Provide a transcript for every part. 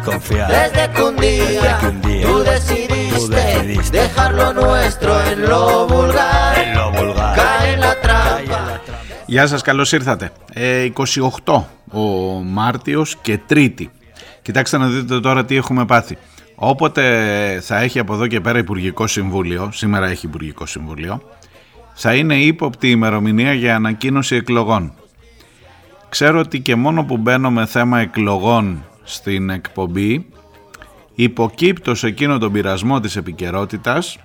confiar. De ti confiar. Desde que un día, Desde que un día tú, tú decidiste decidiste dejar lo nuestro en lo vulgar. En lo vulgar. Cae en la Cae en trampa. la trampa. Γεια σας, καλώς ήρθατε. Ε, 28 ο Μάρτιος και Τρίτη. Κοιτάξτε να δείτε τώρα τι έχουμε πάθει. Όποτε θα έχει από εδώ και πέρα Υπουργικό Συμβούλιο, σήμερα έχει Υπουργικό Συμβούλιο, θα είναι ύποπτη η ημερομηνία για ανακοίνωση εκλογών. Ξέρω ότι και μόνο που μπαίνω με θέμα εκλογών στην εκπομπή, υποκύπτω σε εκείνο τον πειρασμό της επικαιρότητας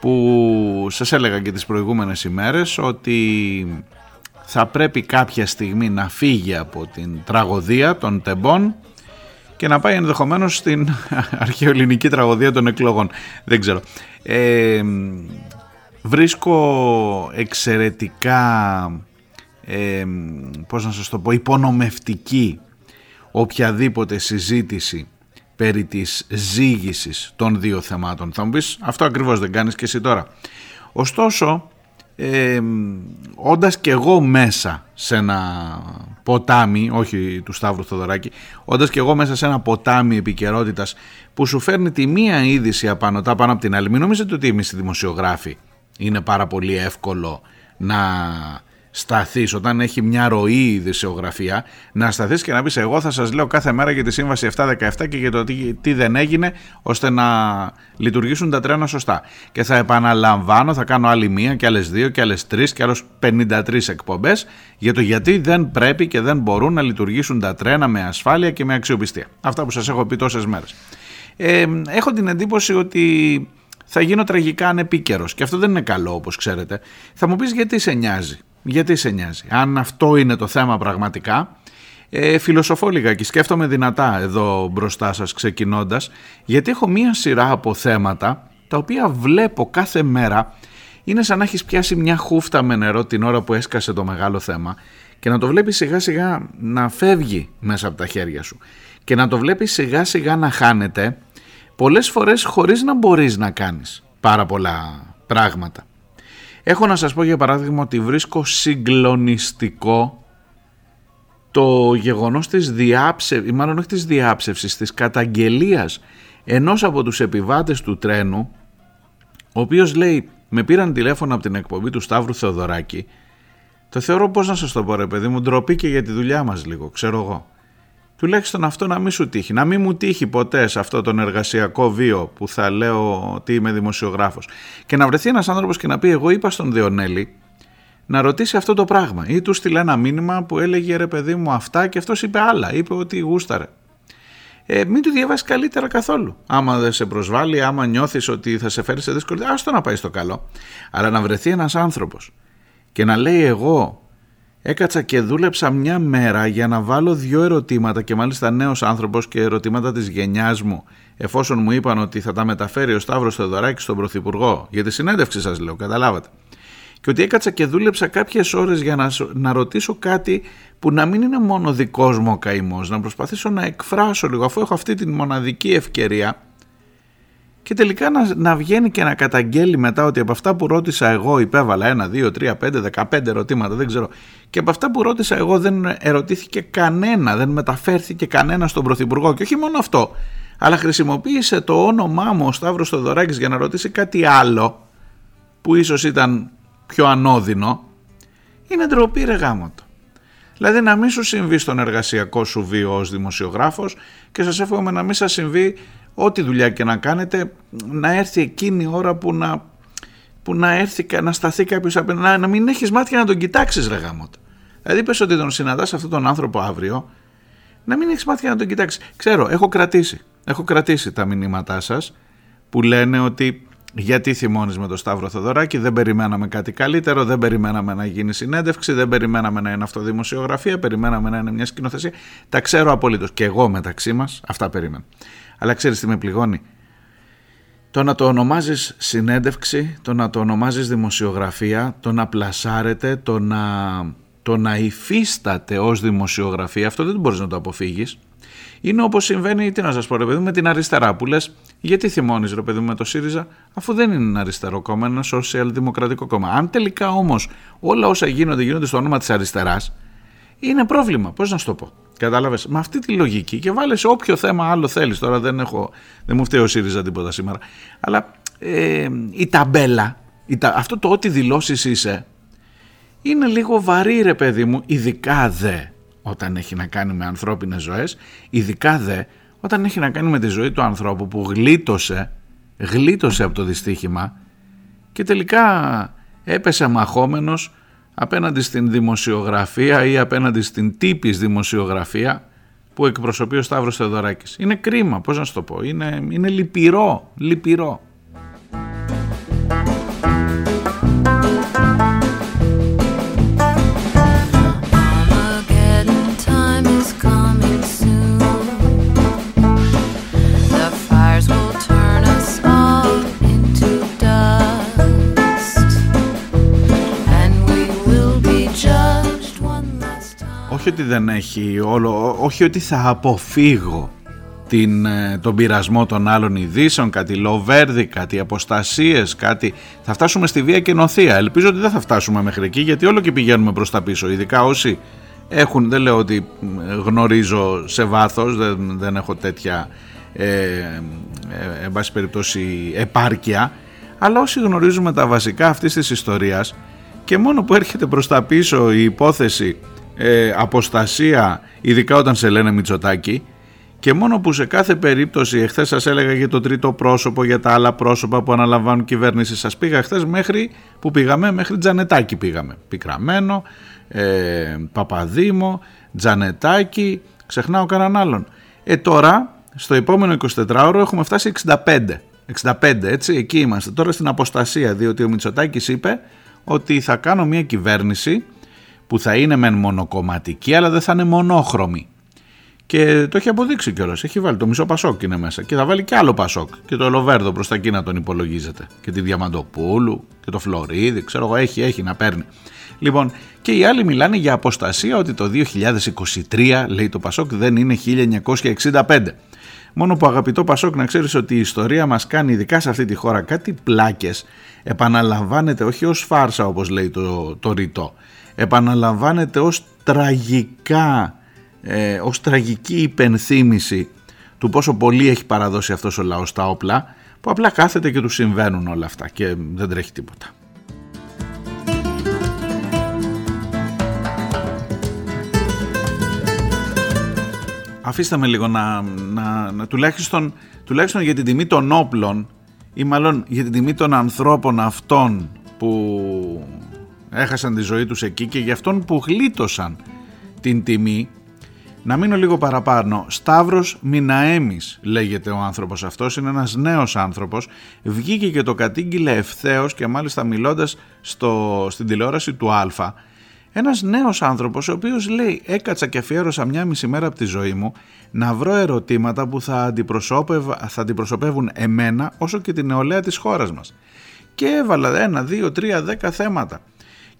που σας έλεγα και τις προηγούμενες ημέρες ότι θα πρέπει κάποια στιγμή να φύγει από την τραγωδία των τεμπών και να πάει ενδεχομένως στην αρχαιοελληνική τραγωδία των εκλογών. Δεν ξέρω. Ε, βρίσκω εξαιρετικά, ε, πώς να σας το πω, υπονομευτική οποιαδήποτε συζήτηση περί της ζήγησης των δύο θεμάτων. Θα μου πεις, αυτό ακριβώς δεν κάνεις και εσύ τώρα. Ωστόσο, ε, όντας και εγώ μέσα σε ένα ποτάμι, όχι του Σταύρου Θοδωράκη, όντας και εγώ μέσα σε ένα ποτάμι επικαιρότητας που σου φέρνει τη μία είδηση απάνω τα πάνω από την άλλη, μην νομίζετε ότι εμείς οι δημοσιογράφοι είναι πάρα πολύ εύκολο να σταθείς όταν έχει μια ροή η ειδησιογραφία να σταθείς και να πεις εγώ θα σας λέω κάθε μέρα για τη σύμβαση 717 και για το τι, τι δεν έγινε ώστε να λειτουργήσουν τα τρένα σωστά και θα επαναλαμβάνω θα κάνω άλλη μία και άλλες δύο και άλλες τρεις και άλλες 53 εκπομπές για το γιατί δεν πρέπει και δεν μπορούν να λειτουργήσουν τα τρένα με ασφάλεια και με αξιοπιστία. Αυτά που σας έχω πει τόσες μέρες. Ε, έχω την εντύπωση ότι θα γίνω τραγικά ανεπίκαιρος και αυτό δεν είναι καλό όπως ξέρετε. Θα μου πεις γιατί σε νοιάζει γιατί σε νοιάζει. Αν αυτό είναι το θέμα πραγματικά, ε, φιλοσοφώ λιγάκι, σκέφτομαι δυνατά εδώ μπροστά σας ξεκινώντας, γιατί έχω μία σειρά από θέματα τα οποία βλέπω κάθε μέρα είναι σαν να έχεις πιάσει μια χούφτα με νερό την ώρα που έσκασε το μεγάλο θέμα και να το βλέπεις σιγά σιγά να φεύγει μέσα από τα χέρια σου και να το βλέπεις σιγά σιγά να χάνεται πολλές φορές χωρίς να μπορείς να κάνεις πάρα πολλά πράγματα. Έχω να σας πω για παράδειγμα ότι βρίσκω συγκλονιστικό το γεγονός της διάψευσης, ή μάλλον όχι της διάψευσης, της καταγγελίας ενός από τους επιβάτες του τρένου, ο οποίος λέει με πήραν τηλέφωνο από την εκπομπή του Σταύρου Θεοδωράκη, το θεωρώ πώς να σας το πω ρε παιδί μου, ντροπή και για τη δουλειά μας λίγο, ξέρω εγώ. Τουλάχιστον αυτό να μην σου τύχει, να μην μου τύχει ποτέ σε αυτό τον εργασιακό βίο που θα λέω ότι είμαι δημοσιογράφος και να βρεθεί ένας άνθρωπος και να πει εγώ είπα στον Διονέλη να ρωτήσει αυτό το πράγμα ή του στείλε ένα μήνυμα που έλεγε ρε παιδί μου αυτά και αυτός είπε άλλα, είπε ότι γούσταρε. Ε, μην του διαβάσεις καλύτερα καθόλου. Άμα δεν σε προσβάλλει, άμα νιώθεις ότι θα σε φέρει σε δύσκολη, άστο να πάει στο καλό. Αλλά να βρεθεί ένας άνθρωπος και να λέει εγώ Έκατσα και δούλεψα μια μέρα για να βάλω δύο ερωτήματα και μάλιστα νέος άνθρωπος και ερωτήματα της γενιάς μου εφόσον μου είπαν ότι θα τα μεταφέρει ο Σταύρος Θεοδωράκης στον Πρωθυπουργό για τη συνέντευξη σας λέω, καταλάβατε. Και ότι έκατσα και δούλεψα κάποιες ώρες για να, να ρωτήσω κάτι που να μην είναι μόνο δικός μου ο καημός, να προσπαθήσω να εκφράσω λίγο αφού έχω αυτή τη μοναδική ευκαιρία και τελικά να, να βγαίνει και να καταγγέλει μετά ότι από αυτά που ρώτησα εγώ υπέβαλα ένα, δύο, τρία, πέντε, δεκαπέντε ερωτήματα, δεν ξέρω. Και από αυτά που ρώτησα εγώ δεν ερωτήθηκε κανένα, δεν μεταφέρθηκε κανένα στον Πρωθυπουργό. Και όχι μόνο αυτό, αλλά χρησιμοποίησε το όνομά μου ο Σταύρος Θοδωράκης για να ρωτήσει κάτι άλλο που ίσως ήταν πιο ανώδυνο. Είναι ντροπή ρε γάμοτο. Δηλαδή να μην σου συμβεί στον εργασιακό σου βίο ως δημοσιογράφος και σας εύχομαι να μην σας συμβεί ό,τι δουλειά και να κάνετε να έρθει εκείνη η ώρα που να, που να έρθει να σταθεί κάποιος απέναντι να, να μην έχεις μάτια να τον κοιτάξεις ρε γάμοτα. Δηλαδή πες ότι τον συναντάς αυτόν τον άνθρωπο αύριο να μην έχεις μάτια να τον κοιτάξεις. Ξέρω, έχω κρατήσει, έχω κρατήσει τα μηνύματά σας που λένε ότι γιατί θυμώνεις με τον Σταύρο Θοδωράκη, δεν περιμέναμε κάτι καλύτερο, δεν περιμέναμε να γίνει συνέντευξη, δεν περιμέναμε να είναι αυτοδημοσιογραφία, περιμέναμε να είναι μια σκηνοθεσία. Τα ξέρω απολύτως και εγώ μεταξύ μας αυτά περίμενα. Αλλά ξέρεις τι με πληγώνει; Το να το ονομάζεις συνέντευξη, το να το ονομάζεις δημοσιογραφία, το να πλασάρετε, το να, το να υφίσταται ως δημοσιογραφία, αυτό δεν μπορείς να το αποφύγεις. Είναι όπως συμβαίνει, τι να σας πω ρε παιδί με την αριστερά που λες γιατί θυμώνεις ρε παιδί με το ΣΥΡΙΖΑ αφού δεν είναι ένα αριστερό κόμμα, είναι ένα σοσιαλδημοκρατικό κόμμα. Αν τελικά όμως όλα όσα γίνονται γίνονται στο όνομα της αριστεράς είναι πρόβλημα. Πώς να σου το πω. Κατάλαβες, με αυτή τη λογική και βάλες σε όποιο θέμα άλλο θέλεις. Τώρα δεν, έχω, δεν μου φταίει ο ΣΥΡΙΖΑ τίποτα σήμερα. Αλλά ε, η ταμπέλα, η, αυτό το ότι δηλώσεις είσαι, είναι λίγο βαρύ ρε παιδί μου, ειδικά δε όταν έχει να κάνει με ανθρώπινες ζωές, ειδικά δε όταν έχει να κάνει με τη ζωή του ανθρώπου που γλίτωσε, γλίτωσε από το δυστύχημα και τελικά έπεσε μαχόμενος απέναντι στην δημοσιογραφία ή απέναντι στην τύπης δημοσιογραφία που εκπροσωπεί ο Σταύρος Θεοδωράκης. Είναι κρίμα, πώς να σου το πω, είναι, είναι λυπηρό, λυπηρό. Ότι δεν έχει όλο, όχι ότι θα αποφύγω την, ε, τον πειρασμό των άλλων ειδήσεων, κάτι λοβέρδι, κάτι αποστασίες, κάτι... Θα φτάσουμε στη βία και νοθεία. Ελπίζω ότι δεν θα φτάσουμε μέχρι εκεί γιατί όλο και πηγαίνουμε προς τα πίσω. Ειδικά όσοι έχουν, δεν λέω ότι γνωρίζω σε βάθος, δεν, δεν έχω τέτοια ε, ε, εν πάση περιπτώσει επάρκεια, αλλά όσοι γνωρίζουμε τα βασικά αυτής της ιστορίας και μόνο που έρχεται προς τα πίσω η υπόθεση ε, αποστασία, ειδικά όταν σε λένε Μητσοτάκη, και μόνο που σε κάθε περίπτωση, εχθές σας έλεγα για το τρίτο πρόσωπο, για τα άλλα πρόσωπα που αναλαμβάνουν κυβέρνηση, σας πήγα εχθές μέχρι που πήγαμε, μέχρι Τζανετάκη πήγαμε. Πικραμένο, ε, Παπαδήμο, Τζανετάκη, ξεχνάω κανέναν άλλον. Ε τώρα, στο επόμενο 24ωρο έχουμε φτάσει 65. 65 έτσι, εκεί είμαστε. Τώρα στην αποστασία, διότι ο Μητσοτάκης είπε ότι θα κάνω μια κυβέρνηση που θα είναι μεν μονοκομματική αλλά δεν θα είναι μονόχρωμη. Και το έχει αποδείξει κιόλας. Έχει βάλει το μισό Πασόκ είναι μέσα. Και θα βάλει και άλλο Πασόκ. Και το Ελοβέρδο προς τα εκεί να τον υπολογίζεται. Και τη Διαμαντοπούλου και το Φλωρίδη. Ξέρω εγώ, έχει, έχει να παίρνει. Λοιπόν, και οι άλλοι μιλάνε για αποστασία ότι το 2023, λέει το Πασόκ, δεν είναι 1965. Μόνο που αγαπητό Πασόκ να ξέρεις ότι η ιστορία μας κάνει ειδικά σε αυτή τη χώρα κάτι πλάκες επαναλαμβάνεται όχι ως φάρσα όπως λέει το, το ρητό επαναλαμβάνεται ως τραγικά ε, ως τραγική υπενθύμηση του πόσο πολύ έχει παραδώσει αυτός ο λαός τα όπλα που απλά κάθεται και τους συμβαίνουν όλα αυτά και δεν τρέχει τίποτα. Αφήστε με λίγο να, να, να τουλάχιστον, τουλάχιστον για την τιμή των όπλων ή μάλλον για την τιμή των ανθρώπων αυτών που έχασαν τη ζωή τους εκεί και για αυτόν που γλίτωσαν την τιμή να μείνω λίγο παραπάνω. Σταύρος Μιναέμις λέγεται ο άνθρωπος αυτός, είναι ένας νέος άνθρωπος, βγήκε και το κατήγγειλε ευθέως και μάλιστα μιλώντας στο, στην τηλεόραση του Α. Ένας νέος άνθρωπος ο οποίος λέει έκατσα και αφιέρωσα μια μισή μέρα από τη ζωή μου να βρω ερωτήματα που θα, θα αντιπροσωπεύουν εμένα όσο και την νεολαία της χώρας μας. Και έβαλα ένα, δύο, τρία, δέκα θέματα.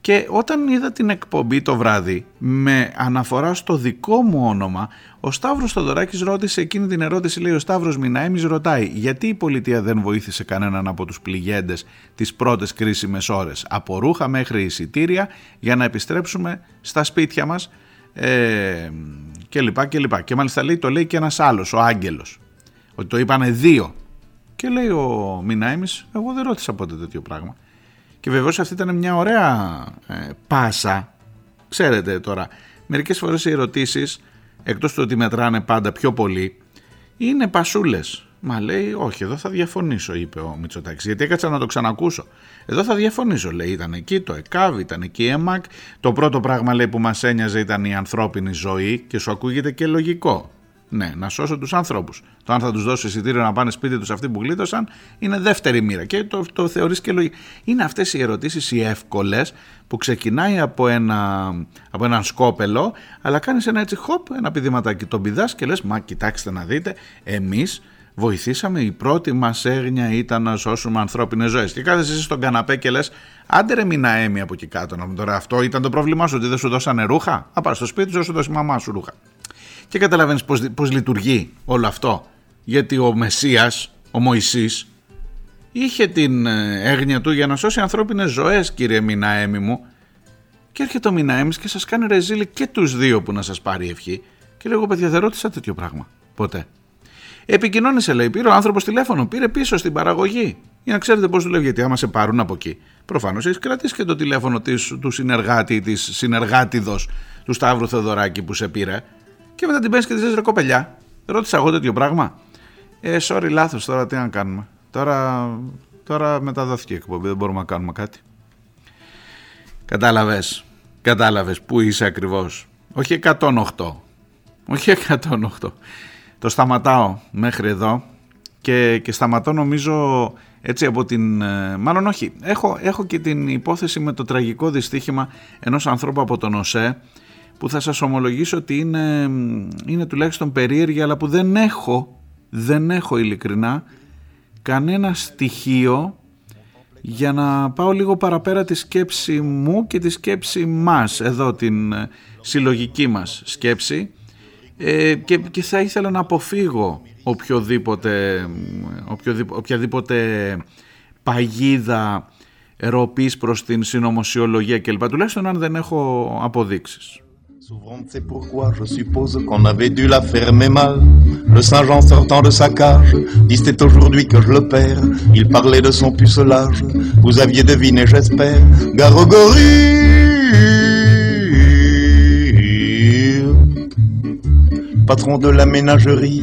Και όταν είδα την εκπομπή το βράδυ με αναφορά στο δικό μου όνομα, ο Σταύρος Θοδωράκης ρώτησε εκείνη την ερώτηση, λέει ο Σταύρος Μιναέμις ρωτάει γιατί η πολιτεία δεν βοήθησε κανέναν από τους πληγέντες τις πρώτες κρίσιμες ώρες, από ρούχα μέχρι εισιτήρια για να επιστρέψουμε στα σπίτια μας ε, και λοιπά και λοιπά. Και μάλιστα λέει, το λέει και ένας άλλος, ο Άγγελος, ότι το είπανε δύο. Και λέει ο Μιναέμις, εγώ δεν ρώτησα ποτέ τέτοιο πράγμα. Και βεβαίως αυτή ήταν μια ωραία ε, πάσα. Ξέρετε τώρα, μερικές φορές οι ερωτήσεις, εκτός του ότι μετράνε πάντα πιο πολύ, είναι πασούλες. Μα λέει, όχι, εδώ θα διαφωνήσω, είπε ο Μητσοτάκης, γιατί έκατσα να το ξανακούσω. Εδώ θα διαφωνήσω, λέει, ήταν εκεί το ΕΚΑΒ, ήταν εκεί η ΕΜΑΚ. Το πρώτο πράγμα, λέει, που μας ένοιαζε ήταν η ανθρώπινη ζωή και σου ακούγεται και λογικό. Ναι, να σώσω τους ανθρώπους. Το αν θα τους δώσω εισιτήριο να πάνε σπίτι τους αυτοί που γλίτωσαν είναι δεύτερη μοίρα και το, το θεωρείς και λογικό. Είναι αυτές οι ερωτήσεις οι εύκολες που ξεκινάει από, ένα, από έναν σκόπελο, αλλά κάνεις ένα έτσι χοπ, ένα πηδηματάκι. Τον πηδάς και λες: Μα κοιτάξτε να δείτε, εμείς βοηθήσαμε. Η πρώτη μας έγνοια ήταν να σώσουμε ανθρώπινες ζωές. Και κάθεσαι στον καναπέ και λες: Άντε ρε μήνα έμει από εκεί κάτω να μου τώρα αυτό ήταν το πρόβλημά σου, ότι δεν σου δώσανε ρούχα; Α πάρει στο σπίτι σου, σου δώσει η μαμά σου ρούχα. Και καταλαβαίνεις πώς, πώς λειτουργεί όλο αυτό. Γιατί ο Μεσσίας, ο Μωυσής, είχε την ε, έγνοια του για να σώσει ανθρώπινες ζωές κύριε Μιναέμι μου Και έρχεται ο Μινάεμις και σας κάνει ρεζίλη και τους δύο που να σας πάρει ευχή. Και λέω, παιδιά, δεν ρώτησα τέτοιο πράγμα. Ποτέ. Επικοινώνησε, λέει, πήρε ο άνθρωπος τηλέφωνο, πήρε πίσω στην παραγωγή. Για να ξέρετε πώς δουλεύει, γιατί άμα σε πάρουν από εκεί, προφανώς έχεις κρατήσει και το τηλέφωνο της, του συνεργάτη, της συνεργάτηδος του Σταύρου Θεοδωράκη που σε πήρε. Και μετά την παίρνει και τη λες: Ρε κοπελιά, ρώτησα εγώ τέτοιο πράγμα. Ε, sorry, λάθος τώρα, τι να κάνουμε. Τώρα, τώρα μεταδόθηκε η εκπομπή, δεν μπορούμε να κάνουμε κάτι. Κατάλαβες. Κατάλαβες πού είσαι ακριβώς. Όχι 108. Όχι 108. Το σταματάω μέχρι εδώ και, και σταματώ νομίζω έτσι από την... Ε, μάλλον όχι, έχω, έχω και την υπόθεση με το τραγικό δυστύχημα ενός ανθρώπου από τον ΟΣΕ που θα σας ομολογήσω ότι είναι, είναι τουλάχιστον περίεργη αλλά που δεν έχω, δεν έχω ειλικρινά κανένα στοιχείο για να πάω λίγο παραπέρα τη σκέψη μου και τη σκέψη μας, εδώ την ε, συλλογική μας σκέψη ε, και, και θα ήθελα να αποφύγω οποιοδήποτε, οποιοδήποτε, οποιαδήποτε παγίδα ροπής προς την συνωμοσιολογία κλπ. Τουλάχιστον αν δεν έχω αποδείξεις. C'est pourquoi je suppose qu'on avait dû la fermer mal. Le Saint-Jean sortant de sa cage, dit c'est aujourd'hui que je le perds. Il parlait de son pucelage, vous aviez deviné j'espère. Garogorie patron de la ménagerie,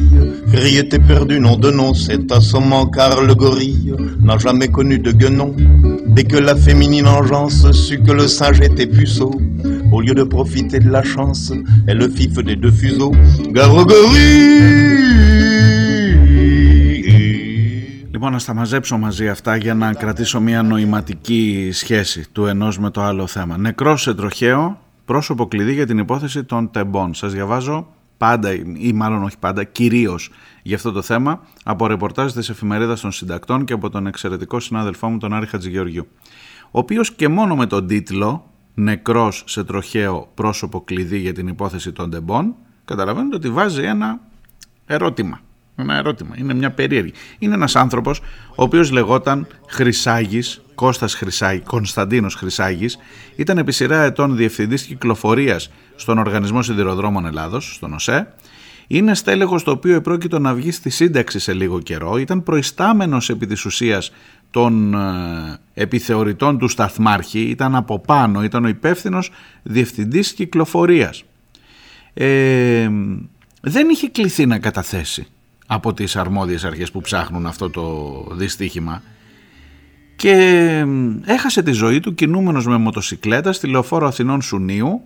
était perdu, nom de nom, c'est assommant car le gorille n'a jamais connu de guenon. Dès que la féminine engeance sut que le singe était puceau, au lieu de profiter de la chance, elle le fif des deux fuseaux. Λοιπόν, να στα μαζέψω μαζί αυτά για να κρατήσω μια νοηματική σχέση του ενός με το άλλο θέμα. Νεκρός σε τροχαίο, πρόσωπο κλειδί για την υπόθεση των τεμπών. Σας διαβάζω πάντα ή μάλλον όχι πάντα, κυρίως για αυτό το θέμα από ρεπορτάζ της εφημερίδας των συντακτών και από τον εξαιρετικό συνάδελφό μου τον Άρη Χατζηγεωργιού. Ο οποίος και μόνο με τον τίτλο Νεκρός σε τροχαίο πρόσωπο κλειδί για την υπόθεση των τεμπών, καταλαβαίνετε ότι βάζει ένα ερώτημα. Ένα ερώτημα. Είναι μια περίεργη. Είναι ένας άνθρωπος ο οποίος λεγόταν Χρυσάγης, Κώστας Χρυσάγη, Κωνσταντίνος Χρυσάγης, ήταν επί σειρά ετών διευθυντής κυκλοφορίας στον Οργανισμό Σιδηροδρόμων Ελλάδος, στον ΟΣΕ. Είναι στέλεχος το οποίο επρόκειτο να βγει στη σύνταξη σε λίγο καιρό. Ήταν προϊστάμενος επί της ουσίας των ε, επιθεωρητών του Σταθμάρχη. Ήταν από πάνω, ήταν ο υπεύθυνος διευθυντής κυκλοφορίας. Ε, δεν είχε κληθεί να καταθέσει από τις αρμόδιες αρχές που ψάχνουν αυτό το δυστύχημα και έχασε τη ζωή του κινούμενος με μοτοσικλέτα στη λεωφόρο Αθηνών Σουνίου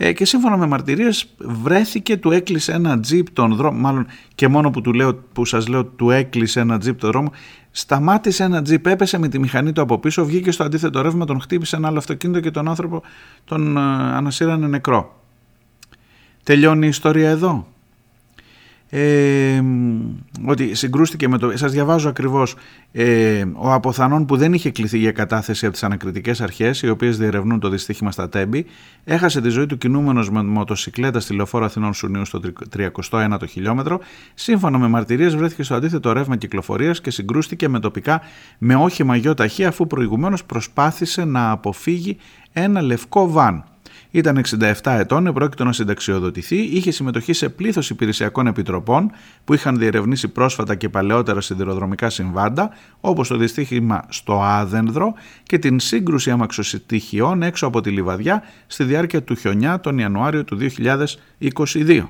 ε, και σύμφωνα με μαρτυρίες βρέθηκε, του έκλεισε ένα τζιπ τον δρόμο, μάλλον και μόνο που, του λέω, που σας λέω του έκλεισε ένα τζιπ τον δρόμο, σταμάτησε ένα τζιπ, έπεσε με τη μηχανή του από πίσω, βγήκε στο αντίθετο ρεύμα, τον χτύπησε ένα άλλο αυτοκίνητο και τον άνθρωπο τον ε, ανασύρανε νεκρό. Τελειώνει η ιστορία εδώ ε, ότι συγκρούστηκε με το. Σας διαβάζω ακριβώς. Ε, ο αποθανόν που δεν είχε κληθεί για κατάθεση από τις ανακριτικές αρχές, οι οποίες διερευνούν το δυστύχημα στα Τέμπη, έχασε τη ζωή του κινούμενος με μοτοσυκλέτα στη λεωφόρο Αθηνών Σουνίου στο 31ο χιλιόμετρο. Σύμφωνα με μαρτυρίες, βρέθηκε στο αντίθετο ρεύμα κυκλοφορίας και συγκρούστηκε με τοπικά με όχημα γιο ταχύ, αφού προηγουμένως προσπάθησε να αποφύγει ένα λευκό βαν. Ήταν 67 ετών, επρόκειτο να συνταξιοδοτηθεί, είχε συμμετοχή σε πλήθος υπηρεσιακών επιτροπών που είχαν διερευνήσει πρόσφατα και παλαιότερα σιδηροδρομικά συμβάντα, όπως το δυστύχημα στο Άδενδρο και την σύγκρουση αμαξοσυτυχιών έξω από τη Λιβαδιά στη διάρκεια του χιονιά τον Ιανουάριο του 2022.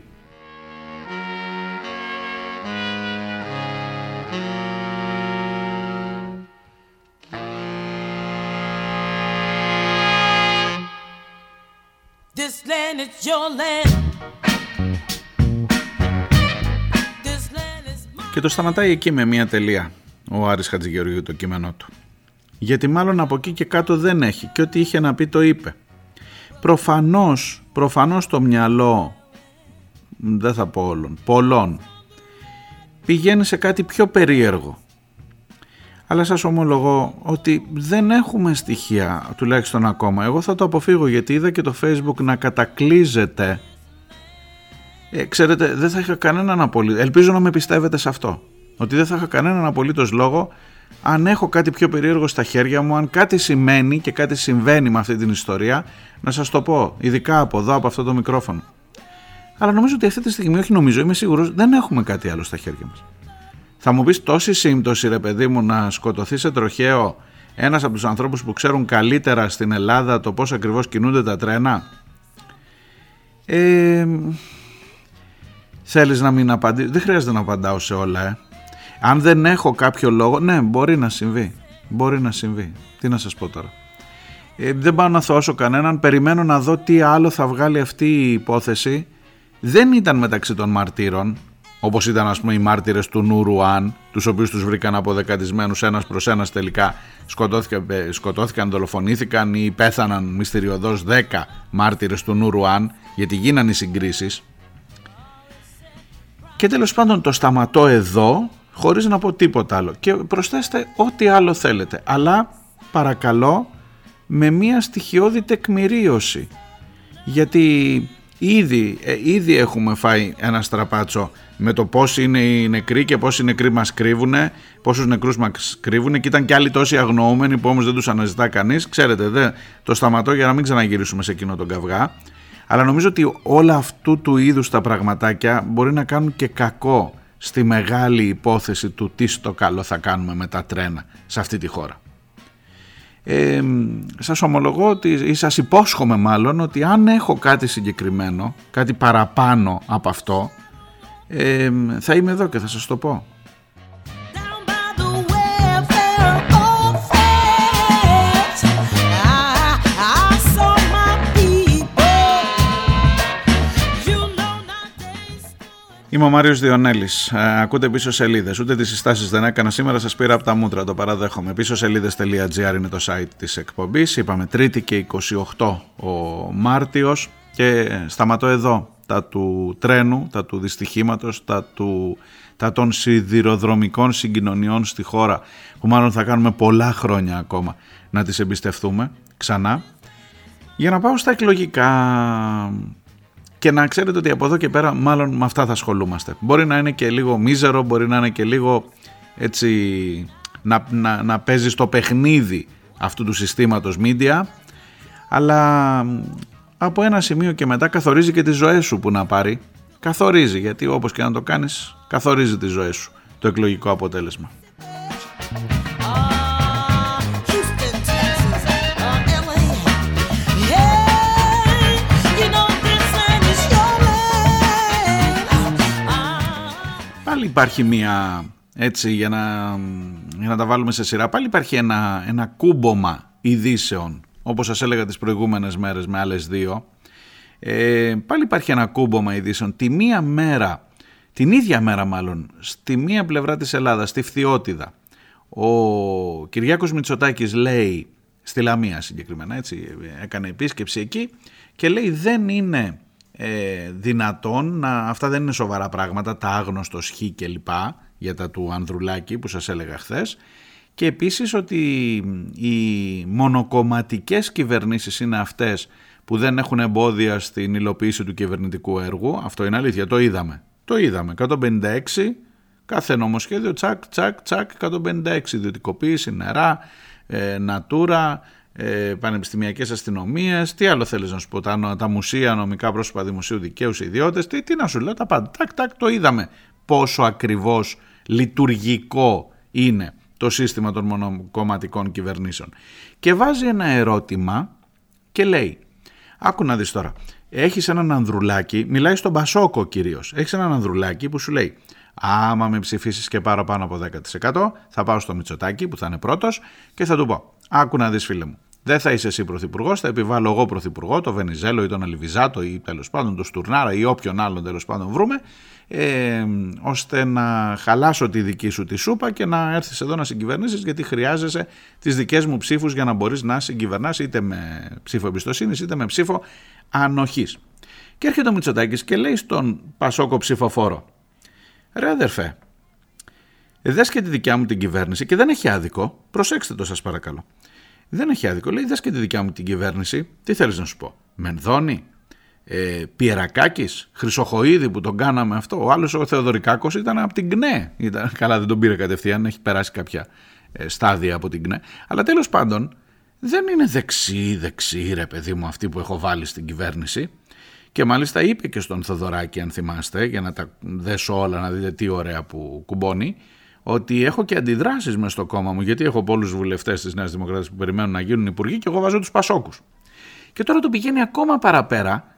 Και το σταματάει εκεί με μία τελεία ο Άρης Χατζηγεωργίου το κείμενό του. Γιατί μάλλον από εκεί και κάτω δεν έχει και ό,τι είχε να πει το είπε. Προφανώς, προφανώς το μυαλό, δεν θα πω όλων, πολλών, πηγαίνει σε κάτι πιο περίεργο αλλά σας ομολογώ ότι δεν έχουμε στοιχεία τουλάχιστον ακόμα. Εγώ θα το αποφύγω γιατί είδα και το facebook να κατακλείζεται. Ε, ξέρετε δεν θα είχα κανέναν απολύτως, ελπίζω να με πιστεύετε σε αυτό, ότι δεν θα είχα κανέναν απολύτως λόγο αν έχω κάτι πιο περίεργο στα χέρια μου, αν κάτι σημαίνει και κάτι συμβαίνει με αυτή την ιστορία, να σας το πω, ειδικά από εδώ, από αυτό το μικρόφωνο. Αλλά νομίζω ότι αυτή τη στιγμή, όχι νομίζω, είμαι σίγουρος, δεν έχουμε κάτι άλλο στα χέρια μας. Θα μου πεις τόση σύμπτωση ρε παιδί μου να σκοτωθεί σε τροχαίο ένας από τους ανθρώπους που ξέρουν καλύτερα στην Ελλάδα το πώς ακριβώς κινούνται τα τρένα; Ε, θέλεις να μην απαντήσεις, δεν χρειάζεται να απαντάω σε όλα ε. Αν δεν έχω κάποιο λόγο, ναι μπορεί να συμβεί, μπορεί να συμβεί, τι να σας πω τώρα. Ε, δεν πάω να θώσω κανέναν, περιμένω να δω τι άλλο θα βγάλει αυτή η υπόθεση. Δεν ήταν μεταξύ των μαρτύρων, όπως ήταν ας πούμε οι μάρτυρες του Νουρουάν, τους οποίους τους βρήκαν αποδεκατισμένους ένας προς ένας τελικά. Σκοτώθηκαν, ε, σκοτώθηκαν δολοφονήθηκαν ή πέθαναν μυστηριωδώς 10 μάρτυρες του Νουρουάν γιατί γίνανε οι συγκρίσεις. Και τέλος πάντων το σταματώ εδώ χωρίς να πω τίποτα άλλο. Και προσθέστε ό,τι άλλο θέλετε αλλά παρακαλώ με μια στοιχειώδη τεκμηρίωση. Γιατί ήδη, ε, ήδη έχουμε φάει ένα στραπάτσο με το πώς είναι οι νεκροί και πόσοι νεκροί μας κρύβουν, πόσους νεκρούς μας κρύβουν και ήταν και άλλοι τόσοι αγνοούμενοι που όμως δεν τους αναζητά κανείς. Ξέρετε, δεν, το σταματώ για να μην ξαναγυρίσουμε σε εκείνο τον καυγά. Αλλά νομίζω ότι όλα αυτού του είδους τα πραγματάκια μπορεί να κάνουν και κακό στη μεγάλη υπόθεση του τι στο καλό θα κάνουμε με τα τρένα σε αυτή τη χώρα. Ε, σας ομολογώ ότι, ή σας υπόσχομαι μάλλον ότι αν έχω κάτι συγκεκριμένο, κάτι παραπάνω από αυτό, ε, θα είμαι εδώ και θα σας το πω. Είμαι ο Μάριος Διονέλης. Ε, ακούτε πίσω σελίδες. Ούτε τις συστάσεις δεν έκανα σήμερα. Σας πήρα από τα μούτρα. Το παραδέχομαι. Πίσω σελίδε.gr είναι το site της εκπομπής. Είπαμε Τρίτη και 28 ο Μάρτιος. Και σταματώ εδώ. Τα του τρένου, τα του δυστυχήματος, τα, του, τα των σιδηροδρομικών συγκοινωνιών στη χώρα. Που μάλλον θα κάνουμε πολλά χρόνια ακόμα να τις εμπιστευτούμε ξανά. Για να πάω στα εκλογικά και να ξέρετε ότι από εδώ και πέρα μάλλον με αυτά θα ασχολούμαστε. Μπορεί να είναι και λίγο μίζερο, μπορεί να είναι και λίγο έτσι να, να, να παίζει στο παιχνίδι αυτού του συστήματος media αλλά από ένα σημείο και μετά καθορίζει και τις ζωές σου που να πάρει καθορίζει γιατί όπως και να το κάνεις καθορίζει τις ζωές σου το εκλογικό αποτέλεσμα. Υπάρχει μία, έτσι για να, για να τα βάλουμε σε σειρά, πάλι υπάρχει ένα, ένα κούμπομα ειδήσεων, όπως σας έλεγα τις προηγούμενες μέρες με άλλες δύο, ε, πάλι υπάρχει ένα κούμπομα ειδήσεων. Τη μία μέρα, την ίδια μέρα μάλλον, στη μία πλευρά της Ελλάδας, στη Φθιώτιδα, ο Κυριάκος Μητσοτάκης λέει, στη Λαμία συγκεκριμένα, έτσι, έκανε επίσκεψη εκεί και λέει δεν είναι ε, δυνατόν να, αυτά δεν είναι σοβαρά πράγματα, τα άγνωστο χ και λοιπά για τα του Ανδρουλάκη που σας έλεγα χθες. και επίσης ότι οι μονοκομματικές κυβερνήσεις είναι αυτές που δεν έχουν εμπόδια στην υλοποίηση του κυβερνητικού έργου. Αυτό είναι αλήθεια, το είδαμε. Το είδαμε. 156, κάθε νομοσχέδιο, τσακ, τσακ, τσακ, 156. Ιδιωτικοποίηση, νερά, ε, νατούρα, ε, πανεπιστημιακές αστυνομίες, τι άλλο θέλεις να σου πω, τα, τα μουσεία, νομικά πρόσωπα δημοσίου δικαίου, ιδιώτες, τι, τι να σου λέω, τα πάντα. Τάκ, τάκ, το είδαμε πόσο ακριβώς λειτουργικό είναι το σύστημα των μονοκομματικών κυβερνήσεων. Και βάζει ένα ερώτημα και λέει, άκου να δεις τώρα, έχεις έναν ανδρουλάκι, μιλάει στον Πασόκο κυρίως, έχεις έναν ανδρουλάκι που σου λέει, άμα με ψηφίσεις και παραπάνω από 10% θα πάω στο Μητσοτάκι που θα είναι πρώτος και θα του πω, άκου να δεις φίλε μου, δεν θα είσαι εσύ πρωθυπουργός, θα επιβάλλω εγώ πρωθυπουργό, το Βενιζέλο ή τον Αλιβιζάτο ή τέλος πάντων τον Στουρνάρα ή όποιον άλλον τέλος πάντων βρούμε, ε, ώστε να χαλάσω τη δική σου τη σούπα και να έρθεις εδώ να συγκυβερνήσεις, γιατί χρειάζεσαι τις δικές μου ψήφους για να μπορείς να συγκυβερνάς είτε με ψήφο εμπιστοσύνης είτε με ψήφο ανοχής. Και έρχεται ο Μητσοτάκης και λέει στον Πασόκο ψηφοφόρο, ρε αδερφέ, δες και τη δικιά μου την κυβέρνηση και δεν έχει άδικο, προσέξτε το σας παρακαλώ. Δεν έχει άδικο. Λέει, δες και τη δικιά μου την κυβέρνηση. Τι θέλεις να σου πω. Μενδώνη, ε, Πιερακάκης, Χρυσοχοίδη που τον κάναμε αυτό. Ο άλλος ο Θεοδωρικάκος ήταν από την ΚΝΕ. Ήταν, καλά δεν τον πήρε κατευθείαν, έχει περάσει κάποια ε, στάδια από την ΚΝΕ. Αλλά τέλος πάντων δεν είναι δεξί, δεξί ρε παιδί μου αυτή που έχω βάλει στην κυβέρνηση. Και μάλιστα είπε και στον Θοδωράκη αν θυμάστε για να τα δέσω όλα να δείτε τι ωραία που κουμπώνει ότι έχω και αντιδράσεις μες στο κόμμα μου γιατί έχω πολλούς βουλευτές της Νέας Δημοκρατίας που περιμένουν να γίνουν υπουργοί και εγώ βάζω τους Πασόκους. Και τώρα το πηγαίνει ακόμα παραπέρα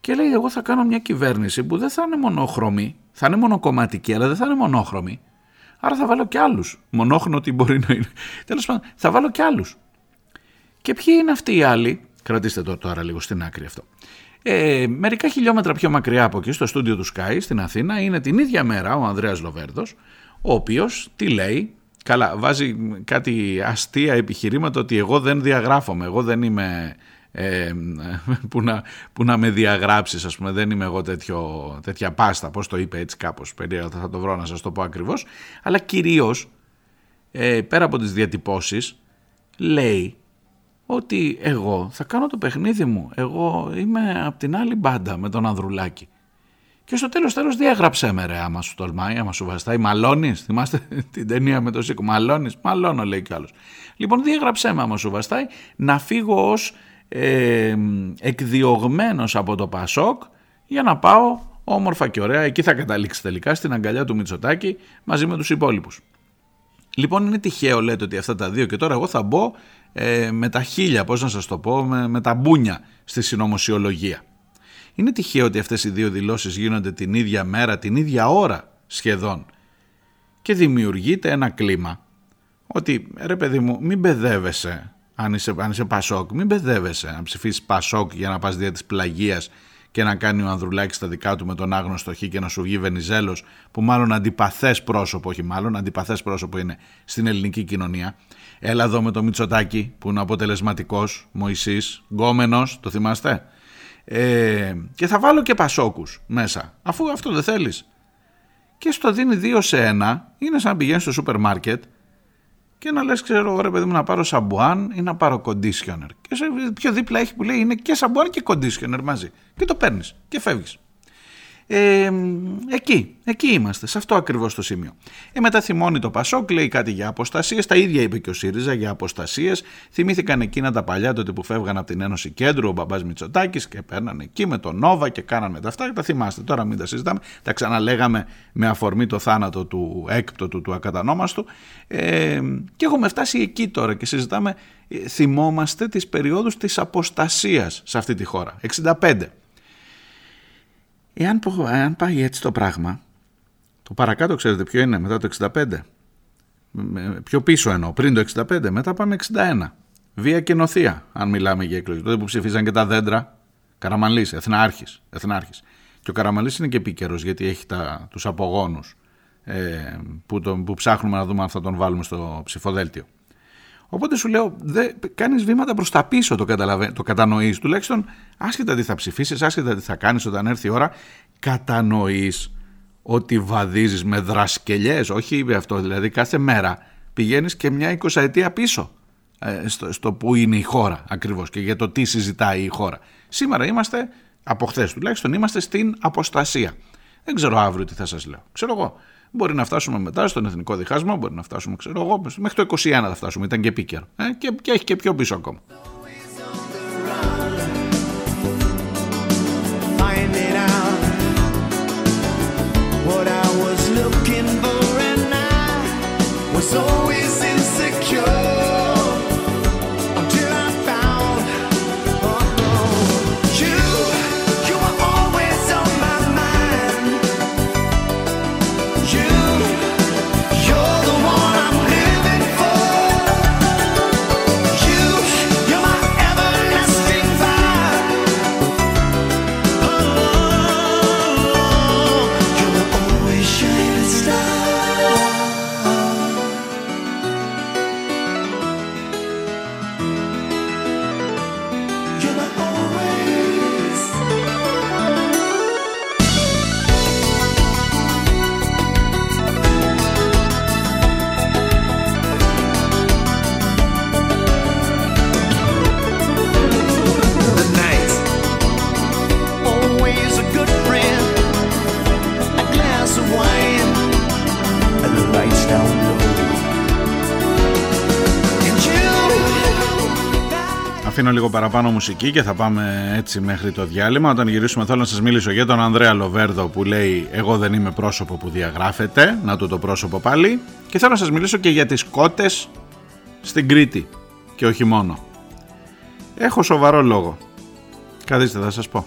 και λέει εγώ θα κάνω μια κυβέρνηση που δεν θα είναι μονόχρωμη, θα είναι μονοκομματική αλλά δεν θα είναι μονόχρωμη. Άρα θα βάλω και άλλους. Μονόχρονο ότι μπορεί να είναι. Τέλος πάντων θα βάλω και άλλους. Και ποιοι είναι αυτοί οι άλλοι, κρατήστε το τώρα λίγο στην άκρη αυτό. Ε, μερικά χιλιόμετρα πιο μακριά από εκεί, στο στούντιο του Sky στην Αθήνα, είναι την ίδια μέρα ο Ανδρέας Λοβέρδος, ο οποίος τι λέει, καλά βάζει κάτι αστεία επιχειρήματα ότι εγώ δεν διαγράφομαι, εγώ δεν είμαι ε, που, να, που να με διαγράψεις ας πούμε δεν είμαι εγώ τέτοιο, τέτοια πάστα πως το είπε έτσι κάπως περίεργα θα το βρω να σας το πω ακριβώς αλλά κυρίως ε, πέρα από τις διατυπώσεις λέει ότι εγώ θα κάνω το παιχνίδι μου. Εγώ είμαι από την άλλη μπάντα με τον Ανδρουλάκη. Και στο τέλος τέλος διέγραψέ με ρε άμα σου τολμάει, άμα σου βαστάει. Μαλώνεις, θυμάστε την ταινία με το Σίκο. Μαλώνεις, μαλώνω λέει κι άλλος. Λοιπόν διέγραψέ με άμα σου βαστάει να φύγω ως ε, εκδιωγμένος από το Πασόκ για να πάω όμορφα και ωραία. Εκεί θα καταλήξει τελικά στην αγκαλιά του Μητσοτάκη μαζί με τους υπόλοιπους. Λοιπόν είναι τυχαίο λέτε ότι αυτά τα δύο και τώρα εγώ θα μπω ε, με τα χίλια, πώς να σας το πω, με, με τα μπούνια στη συνωμοσιολογία. Είναι τυχαίο ότι αυτές οι δύο δηλώσεις γίνονται την ίδια μέρα, την ίδια ώρα σχεδόν και δημιουργείται ένα κλίμα ότι ρε παιδί μου μην μπεδεύεσαι αν είσαι, αν είσαι Πασόκ, μην μπεδεύεσαι να ψηφίσεις Πασόκ για να πας δια της πλαγίας και να κάνει ο Ανδρουλάκης τα δικά του με τον άγνωστο Χ και να σου βγει Βενιζέλος που μάλλον αντιπαθές πρόσωπο, όχι μάλλον αντιπαθές πρόσωπο είναι στην ελληνική κοινωνία Έλα εδώ με το Μητσοτάκι που είναι αποτελεσματικός, Μωυσής, γκόμενος, το θυμάστε; Ε, και θα βάλω και Πασόκους μέσα, αφού αυτό δεν θέλεις. Και στο δίνει δύο σε ένα, είναι σαν να πηγαίνεις στο σούπερ μάρκετ και να λες ξέρω ρε παιδί μου να πάρω σαμπουάν ή να πάρω conditioner. Και σε πιο δίπλα έχει που λέει είναι και σαμπουάν και conditioner μαζί. Και το παίρνεις και φεύγεις. Ε, εκεί, εκεί είμαστε, σε αυτό ακριβώς το σημείο. Ε, μετά θυμώνει το Πασόκ, λέει κάτι για αποστασίες, τα ίδια είπε και ο ΣΥΡΙΖΑ για αποστασίες. Θυμήθηκαν εκείνα τα παλιά τότε που φεύγαν από την Ένωση Κέντρου, ο μπαμπάς Μητσοτάκης και παίρνανε εκεί με τον Νόβα και κάνανε τα αυτά. Τα θυμάστε, τώρα μην τα συζητάμε. Τα ξαναλέγαμε με αφορμή το θάνατο του έκπτωτου του ακατανόμαστου. Ε, και έχουμε φτάσει εκεί τώρα και συζητάμε, ε, θυμόμαστε τις περιόδους της αποστασίας σε αυτή τη χώρα. 65. Εάν, εάν πάει έτσι το πράγμα, το παρακάτω ξέρετε ποιο είναι μετά το 65. Πιο πίσω εννοώ, πριν το 65, μετά πάμε 61. Βία και νοθεία, αν μιλάμε για εκλογή. Τότε που ψηφίζαν και τα δέντρα, Καραμαλής, Εθνάρχης, Εθνάρχης. Και ο Καραμαλής είναι και επίκαιρος γιατί έχει τα, τους απογόνους ε, που, τον, που ψάχνουμε να δούμε αν θα τον βάλουμε στο ψηφοδέλτιο. Οπότε σου λέω, δε, κάνεις βήματα προς τα πίσω το, το κατανοείς. Τουλάχιστον άσχετα τι θα ψηφίσεις, άσχετα τι θα κάνεις όταν έρθει η ώρα, κατανοείς ότι βαδίζεις με δρασκελιές, όχι αυτό, δηλαδή κάθε μέρα πηγαίνεις και μια εικοσαετία πίσω ε, στο, στο που είναι η χώρα ακριβώς και για το τι συζητάει η χώρα. Σήμερα είμαστε, από χθες τουλάχιστον, είμαστε στην αποστασία. Δεν ξέρω αύριο τι θα σας λέω. Ξέρω εγώ. Μπορεί να φτάσουμε μετά στον εθνικό διχάσμα, μπορεί να φτάσουμε, ξέρω εγώ, μέχρι το 21 θα φτάσουμε. Ήταν και επίκαιρο. Ε, και, έχει και πιο πίσω ακόμα. Αφήνω λίγο παραπάνω μουσική και θα πάμε έτσι μέχρι το διάλειμμα. Όταν γυρίσουμε θέλω να σας μιλήσω για τον Ανδρέα Λοβέρδο που λέει εγώ δεν είμαι πρόσωπο που διαγράφεται, να του το πρόσωπο πάλι. Και θέλω να σας μιλήσω και για τις κότες στην Κρήτη και όχι μόνο. Έχω σοβαρό λόγο. Καθίστε θα σας πω.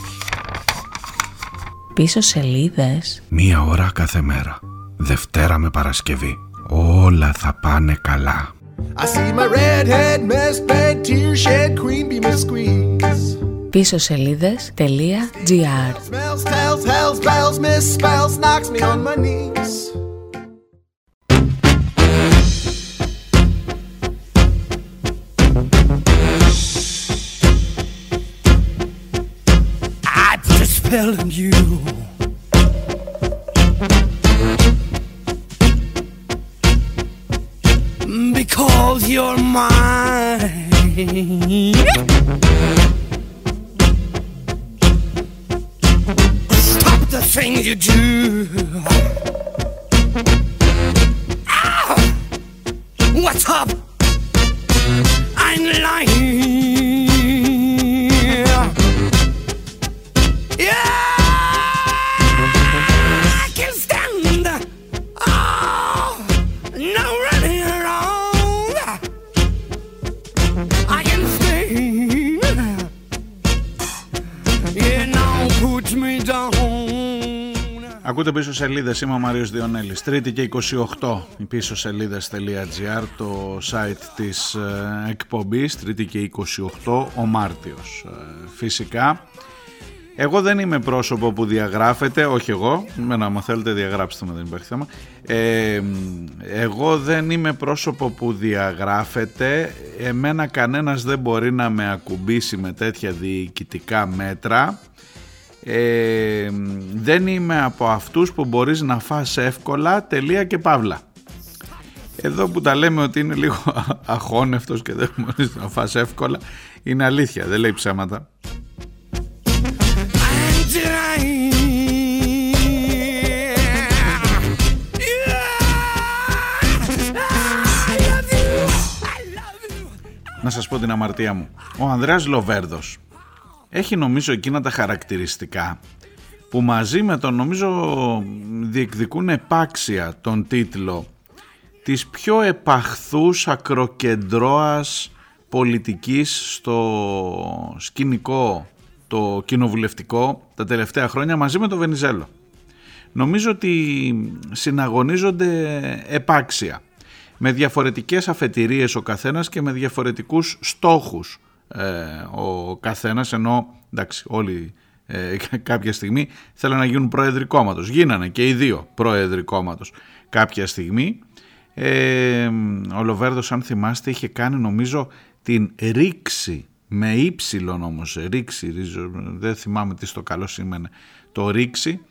Πίσω σελίδες. Μία ώρα κάθε μέρα. Δευτέρα με Παρασκευή. Όλα θα πάνε καλά. I see my redhead mess bed tear shed queen be my squeeze. Πίσω σελίδες.gr spell you. Because you're mine. Stop the things you do. Ow! What's up? I'm lying. Ακούτε πίσω σελίδες, είμαι ο Μάριος Διονέλης. Τρίτη και 28 οι πίσω σελίδες.gr το site της ε, εκπομπής, τρίτη και 28 ο Μάρτιος. Ε, φυσικά, εγώ δεν είμαι πρόσωπο που διαγράφεται, όχι εγώ, μένα άμα θέλετε διαγράψτε με, δεν υπάρχει θέμα. Ε, εγώ δεν είμαι πρόσωπο που διαγράφεται, εμένα κανένας δεν μπορεί να με ακουμπήσει με τέτοια διοικητικά μέτρα. Ε, δεν είμαι από αυτούς που μπορείς να φας εύκολα τελεία και παύλα εδώ που τα λέμε ότι είναι λίγο αχώνευτος και δεν μπορείς να φας εύκολα είναι αλήθεια δεν λέει ψέματα I'm dying. Yeah. I love you. I love you. να σας πω την αμαρτία μου ο Ανδρέας Λοβέρδος έχει νομίζω εκείνα τα χαρακτηριστικά που μαζί με τον νομίζω διεκδικούν επάξια τον τίτλο της πιο επαχθούς ακροκεντρώας πολιτικής στο σκηνικό το κοινοβουλευτικό τα τελευταία χρόνια μαζί με τον Βενιζέλο. Νομίζω ότι συναγωνίζονται επάξια με διαφορετικές αφετηρίες ο καθένας και με διαφορετικούς στόχους ε, ο καθένας ενώ εντάξει όλοι ε, κάποια στιγμή θέλουν να γίνουν πρόεδροι κόμματος. Γίνανε και οι δύο πρόεδροι κόμματος κάποια στιγμή. Ε, ο Λοβέρδος αν θυμάστε είχε κάνει νομίζω την ρήξη με ύψιλον όμως ρήξη δεν θυμάμαι τι στο καλό σήμαινε το ρήξη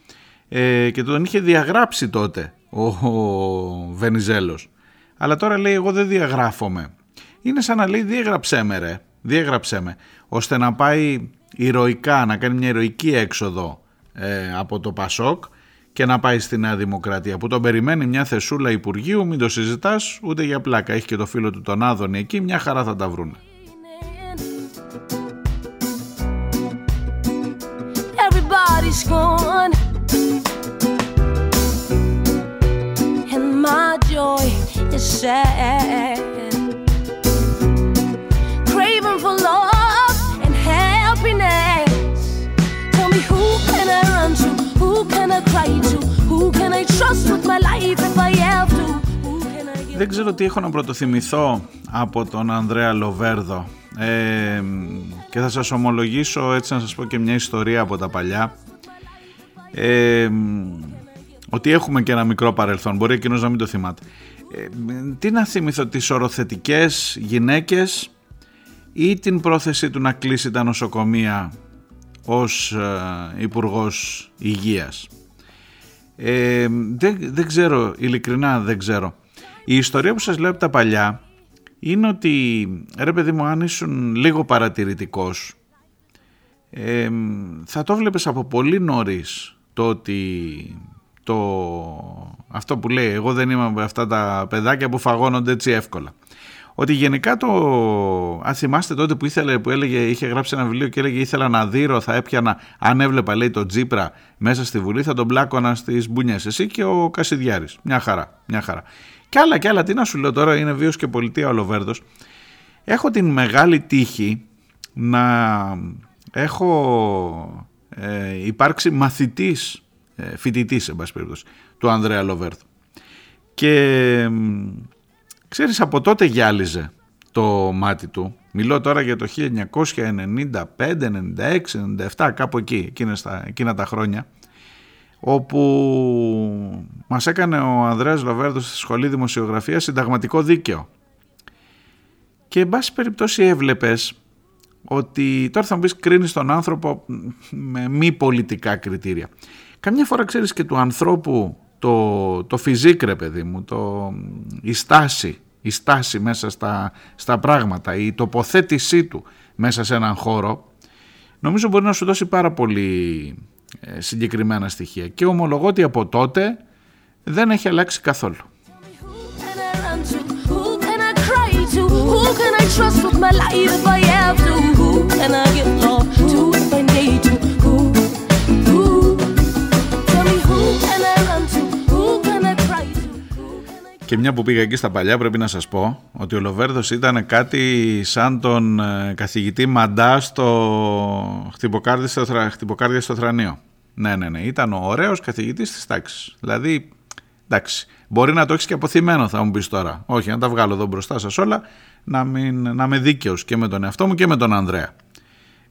ε, και τον είχε διαγράψει τότε ο, ο Βενιζέλος. Αλλά τώρα λέει εγώ δεν διαγράφομαι είναι σαν να λέει διέγραψέ με ρε διέγραψέ με ώστε να πάει ηρωικά να κάνει μια ηρωική έξοδο ε, από το Πασόκ και να πάει στη Νέα Δημοκρατία που τον περιμένει μια θεσούλα Υπουργείου μην το συζητάς ούτε για πλάκα. Έχει και το φίλο του τον Άδωνη εκεί μια χαρά θα τα βρούνε. Everybody's gone, and my joy is sad. Craving for love and happiness. Tell me who can I run to? Who can I cry to? Who can I trust with my life if I have to? Who can I give Δεν ξέρω τι έχω να πρωτοθυμηθώ από τον Ανδρέα Λοβέρδο ε, και θα σας ομολογήσω έτσι να σας πω και μια ιστορία από τα παλιά ε, ότι έχουμε και ένα μικρό παρελθόν, μπορεί εκείνος να μην το θυμάται. Ε, τι να θυμηθώ, τις οροθετικές γυναίκες ή την πρόθεση του να κλείσει τα νοσοκομεία ως ε, Υπουργός Υγείας. Ε, δεν, δεν ξέρω, ειλικρινά δεν ξέρω. Η ιστορία που σας λέω από τα παλιά είναι ότι ρε παιδί μου αν ήσουν λίγο παρατηρητικός ε, θα το βλέπεις από πολύ νωρίς το ότι το, αυτό που λέει εγώ δεν είμαι από αυτά τα παιδάκια που φαγώνονται έτσι εύκολα. Ότι γενικά το. Αν θυμάστε τότε που, ήθελε, που έλεγε, είχε γράψει ένα βιβλίο και έλεγε ήθελα να δείρω, θα έπιανα. Αν έβλεπα, λέει, το Τζίπρα μέσα στη Βουλή, θα τον μπλάκωνα στις μπουνιές. Εσύ και ο Κασιδιάρης. Μια χαρά. Μια χαρά. Και άλλα και άλλα. Τι να σου λέω τώρα, είναι βίος και πολιτεία ο Λοβέρδος. Έχω την μεγάλη τύχη να έχω ε, υπάρξει μαθητής, ε, φοιτητής, εν πάση περιπτώσει, του Ανδρέα Λοβέρδου. Και ξέρεις από τότε γυάλιζε το μάτι του. Μιλώ τώρα για το 1995, 96, 97, κάπου εκεί, εκείνες τα, εκείνα τα χρόνια όπου μας έκανε ο Ανδρέας Λοβέρδος στη Σχολή Δημοσιογραφίας συνταγματικό δίκαιο. Και εν πάση περιπτώσει έβλεπες ότι τώρα θα μου πεις κρίνεις τον άνθρωπο με μη πολιτικά κριτήρια. Καμιά φορά ξέρεις και του ανθρώπου το, το φιζίκρε παιδί μου, το, η στάση, η στάση μέσα στα, στα πράγματα, η τοποθέτησή του μέσα σε έναν χώρο, νομίζω μπορεί να σου δώσει πάρα πολύ ε, συγκεκριμένα στοιχεία. Και ομολογώ ότι από τότε δεν έχει αλλάξει καθόλου. Και μια που πήγα εκεί στα παλιά πρέπει να σας πω ότι ο Λοβέρδος ήταν κάτι σαν τον ε, καθηγητή Μαντά στο χτυποκάρδι στο, χτυποκάρδι στο θρανείο. Ναι, ναι, ναι. Ήταν ο ωραίος καθηγητής της τάξης. Δηλαδή, εντάξει, μπορεί να το έχεις και αποθυμένο θα μου πεις τώρα. Όχι, να τα βγάλω εδώ μπροστά σας όλα, να, μην, να είμαι δίκαιος και με τον εαυτό μου και με τον Ανδρέα.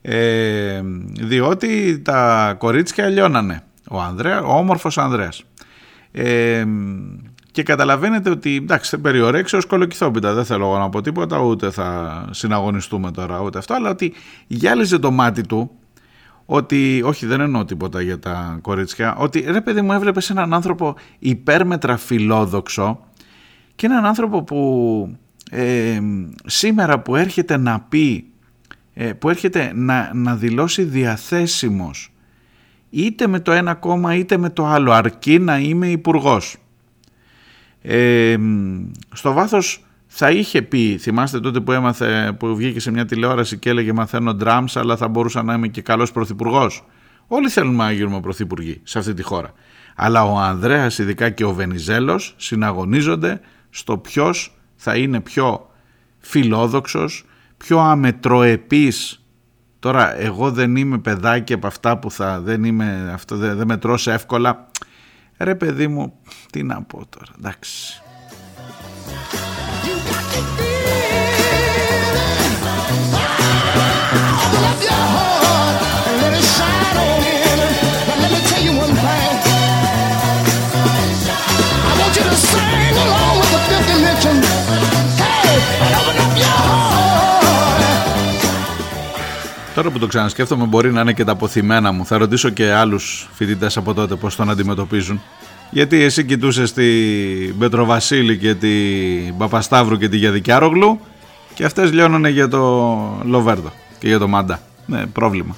Ε, διότι τα κορίτσια λιώνανε. Ο, Ανδρέα, ο όμορφος Ανδρέας. Ε, και καταλαβαίνετε ότι εντάξει δεν περιορέξει ως κολοκυθόπιτα δεν θέλω να πω τίποτα ούτε θα συναγωνιστούμε τώρα ούτε αυτό αλλά ότι γυάλιζε το μάτι του ότι όχι δεν εννοώ τίποτα για τα κορίτσια ότι ρε παιδί μου έβλεπες έναν άνθρωπο υπέρμετρα φιλόδοξο και έναν άνθρωπο που ε, σήμερα που έρχεται να πει ε, που έρχεται να, να δηλώσει διαθέσιμος είτε με το ένα κόμμα είτε με το άλλο αρκεί να είμαι υπουργός ε, στο βάθος θα είχε πει, θυμάστε τότε που, έμαθε, που βγήκε σε μια τηλεόραση και έλεγε μαθαίνω drums αλλά θα μπορούσα να είμαι και καλός πρωθυπουργός. Όλοι θέλουμε να γίνουμε πρωθυπουργοί σε αυτή τη χώρα. Αλλά ο Ανδρέας ειδικά και ο Βενιζέλος συναγωνίζονται στο ποιος θα είναι πιο φιλόδοξος, πιο αμετροεπής. Τώρα εγώ δεν είμαι παιδάκι από αυτά που θα δεν, είμαι, αυτό, δεν, δεν μετρώσω εύκολα. Ρε παιδί μου, τι να πω τώρα, εντάξει. Τώρα που το ξανασκέφτομαι μπορεί να είναι και τα αποθυμένα μου. Θα ρωτήσω και άλλους φοιτητές από τότε πώς τον αντιμετωπίζουν. Γιατί εσύ κοιτούσες την Πετροβασίλη και την Παπασταύρου και τη Γιαδικιάρογλου και αυτές λιώνανε για το Λοβέρδο και για το Μάντα. Ναι, πρόβλημα.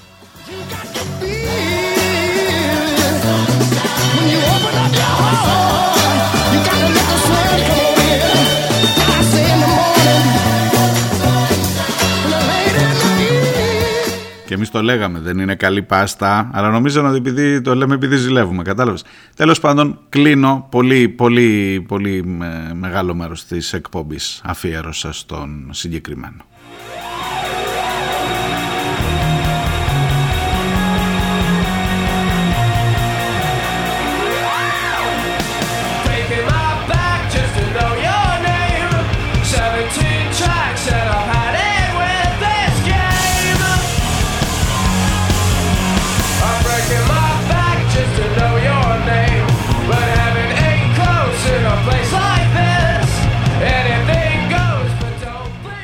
Και εμείς το λέγαμε, δεν είναι καλή πάστα, αλλά νομίζω ότι επειδή το λέμε επειδή ζηλεύουμε, κατάλαβες. Τέλος πάντων, κλείνω πολύ, πολύ, πολύ μεγάλο μέρος της εκπομπής αφιέρωσα στον συγκεκριμένο.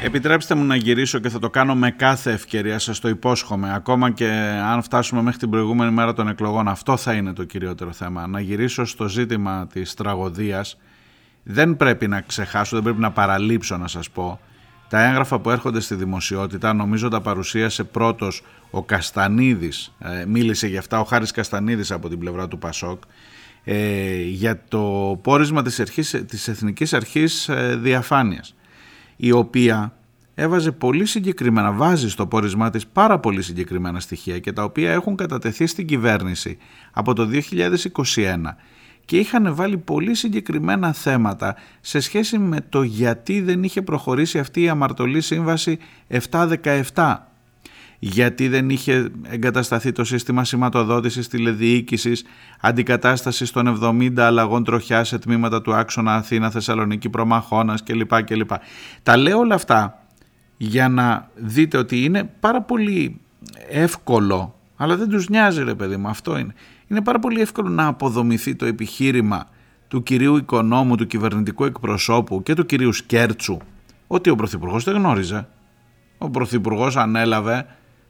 Επιτρέψτε μου να γυρίσω και θα το κάνω με κάθε ευκαιρία, σας το υπόσχομαι. Ακόμα και αν φτάσουμε μέχρι την προηγούμενη μέρα των εκλογών, αυτό θα είναι το κυριότερο θέμα. Να γυρίσω στο ζήτημα της τραγωδίας. Δεν πρέπει να ξεχάσω, δεν πρέπει να παραλείψω να σας πω. Τα έγγραφα που έρχονται στη δημοσιότητα, νομίζω τα παρουσίασε πρώτος ο Καστανίδης, ε, μίλησε για αυτά ο Χάρης Καστανίδης από την πλευρά του Πασόκ, ε, για το πόρισμα της, αρχής, της Εθνικής Αρχής ε, Διαφάνειας η οποία έβαζε πολύ συγκεκριμένα, βάζει στο πόρισμά της πάρα πολύ συγκεκριμένα στοιχεία και τα οποία έχουν κατατεθεί στην κυβέρνηση από το 2021 και είχαν βάλει πολύ συγκεκριμένα θέματα σε σχέση με το γιατί δεν είχε προχωρήσει αυτή η αμαρτωλή σύμβαση 717 γιατί δεν είχε εγκατασταθεί το σύστημα σηματοδότησης τηλεδιοίκησης, αντικατάστασης των 70 αλλαγών τροχιά σε τμήματα του άξονα Αθήνα, Θεσσαλονίκη, Προμαχώνας κλπ. κλπ. Τα λέω όλα αυτά για να δείτε ότι είναι πάρα πολύ εύκολο, αλλά δεν τους νοιάζει ρε παιδί μου, αυτό είναι. Είναι πάρα πολύ εύκολο να αποδομηθεί το επιχείρημα του κυρίου οικονόμου, του κυβερνητικού εκπροσώπου και του κυρίου Σκέρτσου, ότι ο Πρωθυπουργός δεν γνώριζε. Ο Πρωθυπουργός ανέλαβε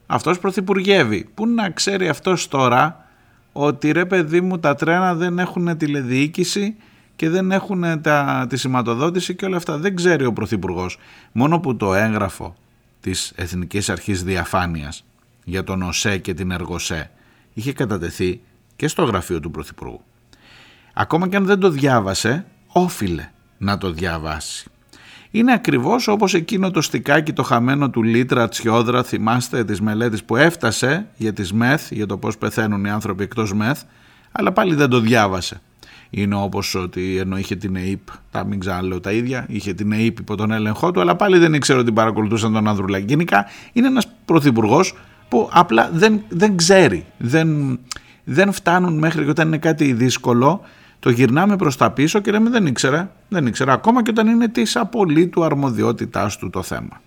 αυτός πρωθυπουργεύει. Πού να ξέρει αυτός τώρα ότι ρε παιδί μου τα τρένα δεν έχουν τηλεδιοίκηση και δεν έχουν τα, τη σηματοδότηση και όλα αυτά. Δεν ξέρει ο Πρωθυπουργός. Μόνο που το έγγραφο της Εθνικής Αρχής Διαφάνειας για τον ΟΣΕ και την ΕΡΓΟΣΕ είχε κατατεθεί και στο γραφείο του Πρωθυπουργού. Ακόμα και αν δεν το διάβασε, όφιλε να το διαβάσει είναι ακριβώς όπως εκείνο το στικάκι το χαμένο του Λίτρα Τσιόδρα, θυμάστε τις μελέτες που έφτασε για τις ΜΕΘ, για το πώς πεθαίνουν οι άνθρωποι εκτός ΜΕΘ, αλλά πάλι δεν το διάβασε. Είναι όπως ότι ενώ είχε την ΕΕΠ, τα μην ξαναλέω τα ίδια, είχε την ΕΕΠ υπό τον έλεγχό του, αλλά πάλι δεν ήξερε ότι παρακολουθούσαν τον Ανδρουλάκη. Γενικά είναι ένας πρωθυπουργός που απλά δεν, δεν ξέρει, δεν, δεν φτάνουν μέχρι και όταν είναι κάτι δύσκολο το γυρνάμε προς τα πίσω και λέμε δεν ήξερα, δεν ήξερα ακόμα και όταν είναι της απολύτου αρμοδιότητάς του το θέμα.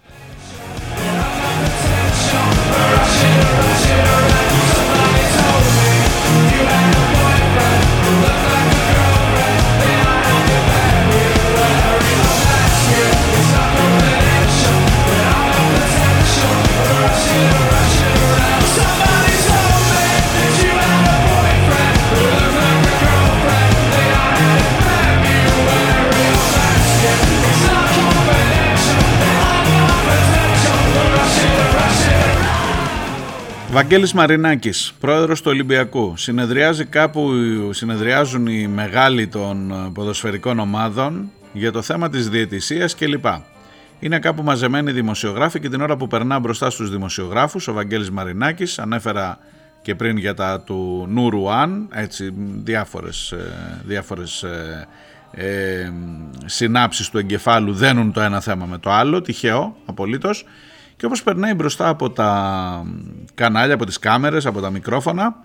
Βαγγέλης Μαρινάκης, πρόεδρος του Ολυμπιακού. Συνεδριάζει κάπου, συνεδριάζουν οι μεγάλοι των ποδοσφαιρικών ομάδων για το θέμα της διαιτησίας κλπ. Είναι κάπου μαζεμένοι δημοσιογράφοι και την ώρα που περνά μπροστά στους δημοσιογράφους, ο Βαγγέλης Μαρινάκης, ανέφερα και πριν για τα του Νουρουάν, έτσι διάφορες, ε, διάφορες ε, ε, συνάψεις του εγκεφάλου δένουν το ένα θέμα με το άλλο, τυχαίο απολύτως. Και όπως περνάει μπροστά από τα κανάλια, από τις κάμερες, από τα μικρόφωνα,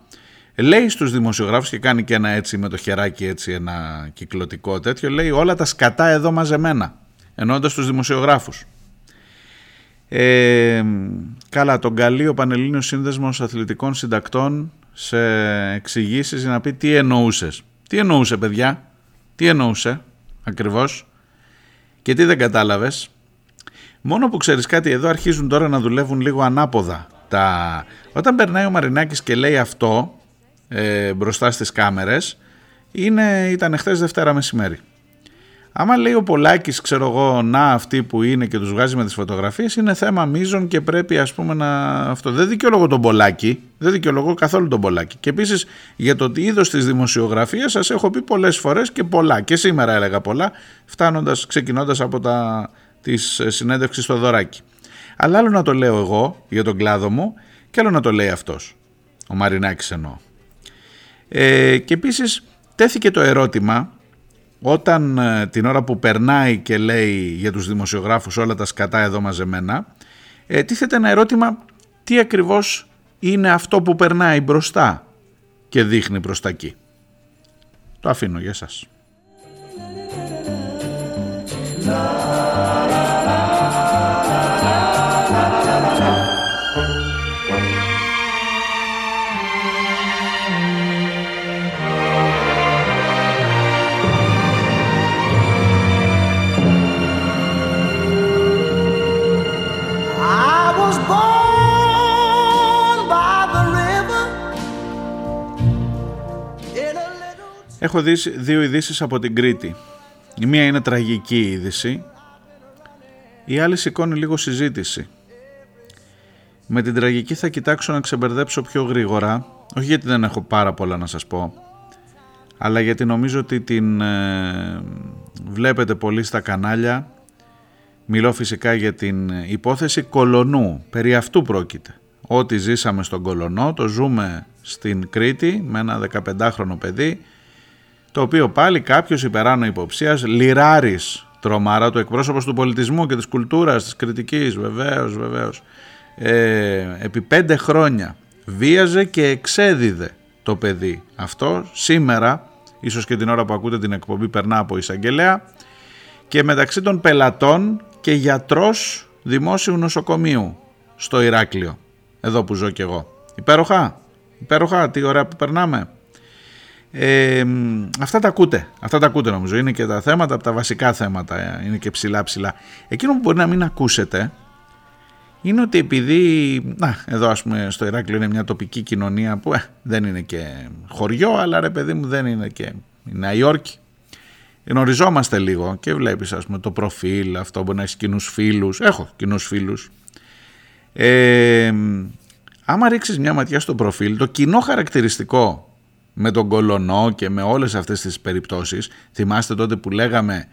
λέει στους δημοσιογράφους και κάνει και ένα έτσι με το χεράκι έτσι ένα κυκλωτικό τέτοιο, λέει όλα τα σκατά εδώ μαζεμένα, εννοώντας τους δημοσιογράφους. Ε, καλά, τον καλεί ο Πανελλήνιος Σύνδεσμος Αθλητικών Συντακτών σε εξηγήσεις για να πει τι εννοούσες. Τι εννοούσε παιδιά, τι εννοούσε ακριβώς και τι δεν κατάλαβες. Μόνο που ξέρεις κάτι, εδώ αρχίζουν τώρα να δουλεύουν λίγο ανάποδα. Τα... Όταν περνάει ο Μαρινάκης και λέει αυτό ε, μπροστά στις κάμερες, είναι, ήταν χθες Δευτέρα μεσημέρι. Άμα λέει ο Πολάκης, ξέρω εγώ, να αυτοί που είναι και τους βγάζει με τις φωτογραφίες, είναι θέμα μείζων και πρέπει ας πούμε να... Αυτό. Δεν δικαιολογώ τον Πολάκη, δεν δικαιολογώ καθόλου τον Πολάκη. Και επίσης για το είδος της δημοσιογραφίας σας έχω πει πολλές φορές και πολλά. Και σήμερα έλεγα πολλά, φτάνοντας, ξεκινώντας από τα της ε, συνέντευξης στο Δωράκι. Αλλά άλλο να το λέω εγώ για τον κλάδο μου και άλλο να το λέει αυτός. Ο Μαρινάκης εννοώ. Ε, και επίσης τέθηκε το ερώτημα όταν ε, την ώρα που περνάει και λέει για τους δημοσιογράφους όλα τα σκατά εδώ μαζεμένα ε, τίθεται ένα ερώτημα τι ακριβώς είναι αυτό που περνάει μπροστά και δείχνει προς τα εκεί. Το αφήνω για σας. Έχω δει δύο ειδήσεις από την Κρήτη. Η μία είναι τραγική είδηση, η άλλη σηκώνει λίγο συζήτηση. Με την τραγική θα κοιτάξω να ξεμπερδέψω πιο γρήγορα, όχι γιατί δεν έχω πάρα πολλά να σας πω, αλλά γιατί νομίζω ότι την ε, βλέπετε πολύ στα κανάλια Μιλώ φυσικά για την υπόθεση Κολονού. Περί αυτού πρόκειται. Ό,τι ζήσαμε στον Κολονό το ζούμε στην Κρήτη με ένα 15χρονο παιδί το οποίο πάλι κάποιος υπεράνω υποψίας Λιράρης τρομάρα του εκπρόσωπος του πολιτισμού και της κουλτούρας της κριτικής βεβαίως βεβαίως. Ε, επί πέντε χρόνια βίαζε και εξέδιδε το παιδί αυτό. Σήμερα ίσως και την ώρα που ακούτε την εκπομπή περνά από εισαγγελέα. Και μεταξύ των πελατών και γιατρός δημόσιου νοσοκομείου στο Ηράκλειο εδώ που ζω κι εγώ. Υπέροχα, υπέροχα τι ωραία που περνάμε ε, αυτά τα ακούτε, αυτά τα ακούτε νομίζω, είναι και τα θέματα από τα βασικά θέματα, είναι και ψηλά ψηλά. Εκείνο που μπορεί να μην ακούσετε είναι ότι επειδή, να, εδώ ας πούμε στο Ηράκλειο είναι μια τοπική κοινωνία που ε, δεν είναι και χωριό, αλλά ρε παιδί μου δεν είναι και η Νέα Υόρκη. Γνωριζόμαστε λίγο και βλέπεις ας πούμε το προφίλ, αυτό μπορεί να έχεις κοινούς φίλους, έχω κοινούς φίλους. Ε, άμα ρίξεις μια ματιά στο προφίλ, το κοινό χαρακτηριστικό με τον Κολονό και με όλες αυτές τις περιπτώσεις, θυμάστε τότε που λέγαμε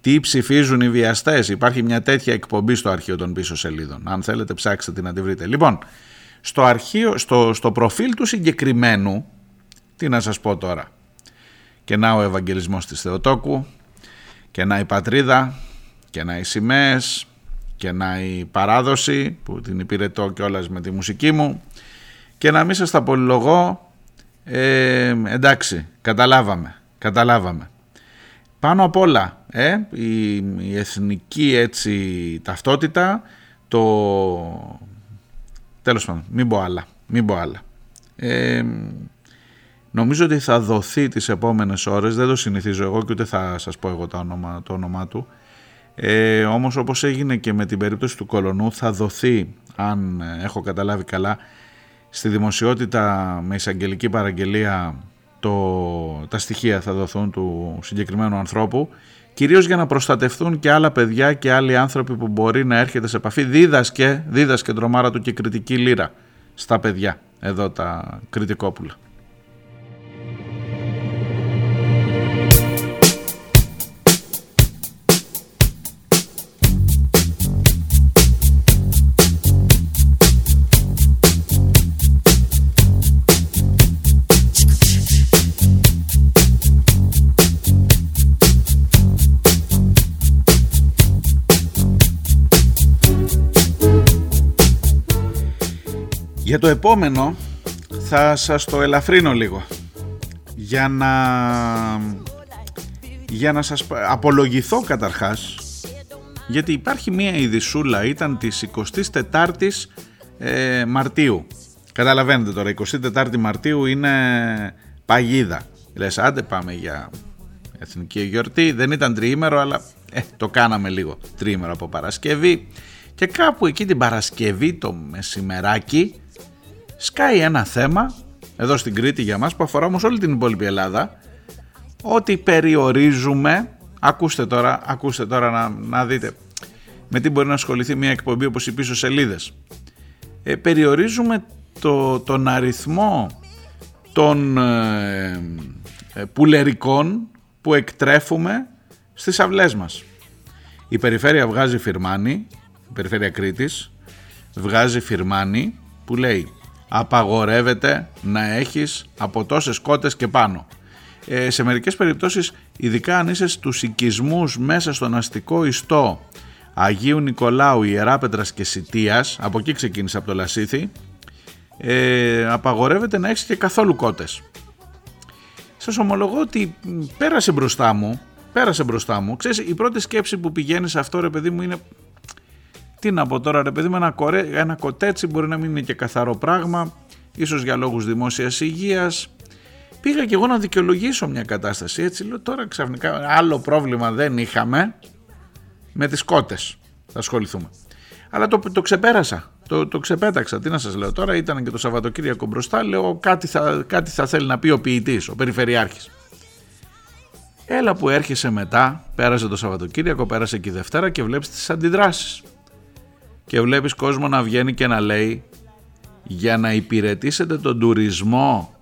τι ψηφίζουν οι βιαστές. Υπάρχει μια τέτοια εκπομπή στο αρχείο των πίσω σελίδων. Αν θέλετε ψάξτε την να τη βρείτε. Λοιπόν, στο, αρχείο, στο, στο προφίλ του συγκεκριμένου, τι να σας πω τώρα. Και να ο Ευαγγελισμός της Θεοτόκου, και να η πατρίδα, και να οι σημαίες, και να η παράδοση που την υπηρετώ κιόλας με τη μουσική μου και να μην σας τα πολυλογώ, ε, εντάξει, καταλάβαμε, καταλάβαμε. Πάνω απ' όλα, ε, η, η εθνική έτσι ταυτότητα, το... Τέλος πάντων, μην πω άλλα, μην πω άλλα. Ε, νομίζω ότι θα δοθεί τις επόμενες ώρες, δεν το συνηθίζω εγώ και ούτε θα σας πω εγώ το όνομα, το όνομά του. Ε, όμως όπως έγινε και με την περίπτωση του Κολονού θα δοθεί, αν έχω καταλάβει καλά, στη δημοσιότητα με εισαγγελική παραγγελία το, τα στοιχεία θα δοθούν του συγκεκριμένου ανθρώπου κυρίως για να προστατευτούν και άλλα παιδιά και άλλοι άνθρωποι που μπορεί να έρχεται σε επαφή δίδασκε, δίδασκε τρομάρα του και κριτική λύρα στα παιδιά εδώ τα κριτικόπουλα. Για το επόμενο θα σας το ελαφρύνω λίγο. Για να, για να σας απολογηθώ καταρχάς γιατί υπάρχει μία ειδισούλα ήταν της 24ης ε, Μαρτίου. Καταλαβαίνετε τώρα 24η Μαρτίου είναι παγίδα. Λες άντε πάμε για εθνική γιορτή δεν ήταν τριήμερο αλλά ε, το κάναμε λίγο τριήμερο από Παρασκευή. Και κάπου εκεί την Παρασκευή το μεσημεράκι σκάει ένα θέμα εδώ στην Κρήτη για μας που αφορά όμως όλη την υπόλοιπη Ελλάδα ότι περιορίζουμε ακούστε τώρα, ακούστε τώρα να, να δείτε με τι μπορεί να ασχοληθεί μια εκπομπή όπως οι πίσω σελίδες. Ε, περιορίζουμε το, τον αριθμό των ε, ε, πουλερικών που εκτρέφουμε στις αυλές μας. Η περιφέρεια βγάζει φυρμάνι η περιφέρεια Κρήτης βγάζει φυρμάνι που λέει απαγορεύεται να έχεις από τόσες κότες και πάνω. Ε, σε μερικές περιπτώσεις, ειδικά αν είσαι στους οικισμούς μέσα στον αστικό ιστό Αγίου Νικολάου, Ιεράπετρας και Σιτίας, από εκεί ξεκίνησε από το Λασίθι, ε, απαγορεύεται να έχεις και καθόλου κότες. Σας ομολογώ ότι πέρασε μπροστά μου, πέρασε μπροστά μου. Ξέρεις, η πρώτη σκέψη που πηγαίνει σε αυτό ρε παιδί μου είναι τι να πω τώρα ρε παιδί μου, ένα, κορέ, ένα κοτέτσι μπορεί να μην είναι και καθαρό πράγμα, ίσως για λόγους δημόσιας υγείας. Πήγα και εγώ να δικαιολογήσω μια κατάσταση, έτσι λέω τώρα ξαφνικά άλλο πρόβλημα δεν είχαμε με τις κότες, θα ασχοληθούμε. Αλλά το, το ξεπέρασα, το, το ξεπέταξα, τι να σας λέω τώρα, ήταν και το Σαββατοκύριακο μπροστά, λέω κάτι θα, κάτι θα θέλει να πει ο ποιητής, ο περιφερειάρχης. Έλα που έρχεσαι μετά, πέρασε το Σαββατοκύριακο, πέρασε και η Δευτέρα και βλέπεις τις αντιδράσεις και βλέπεις κόσμο να βγαίνει και να λέει για να υπηρετήσετε τον τουρισμό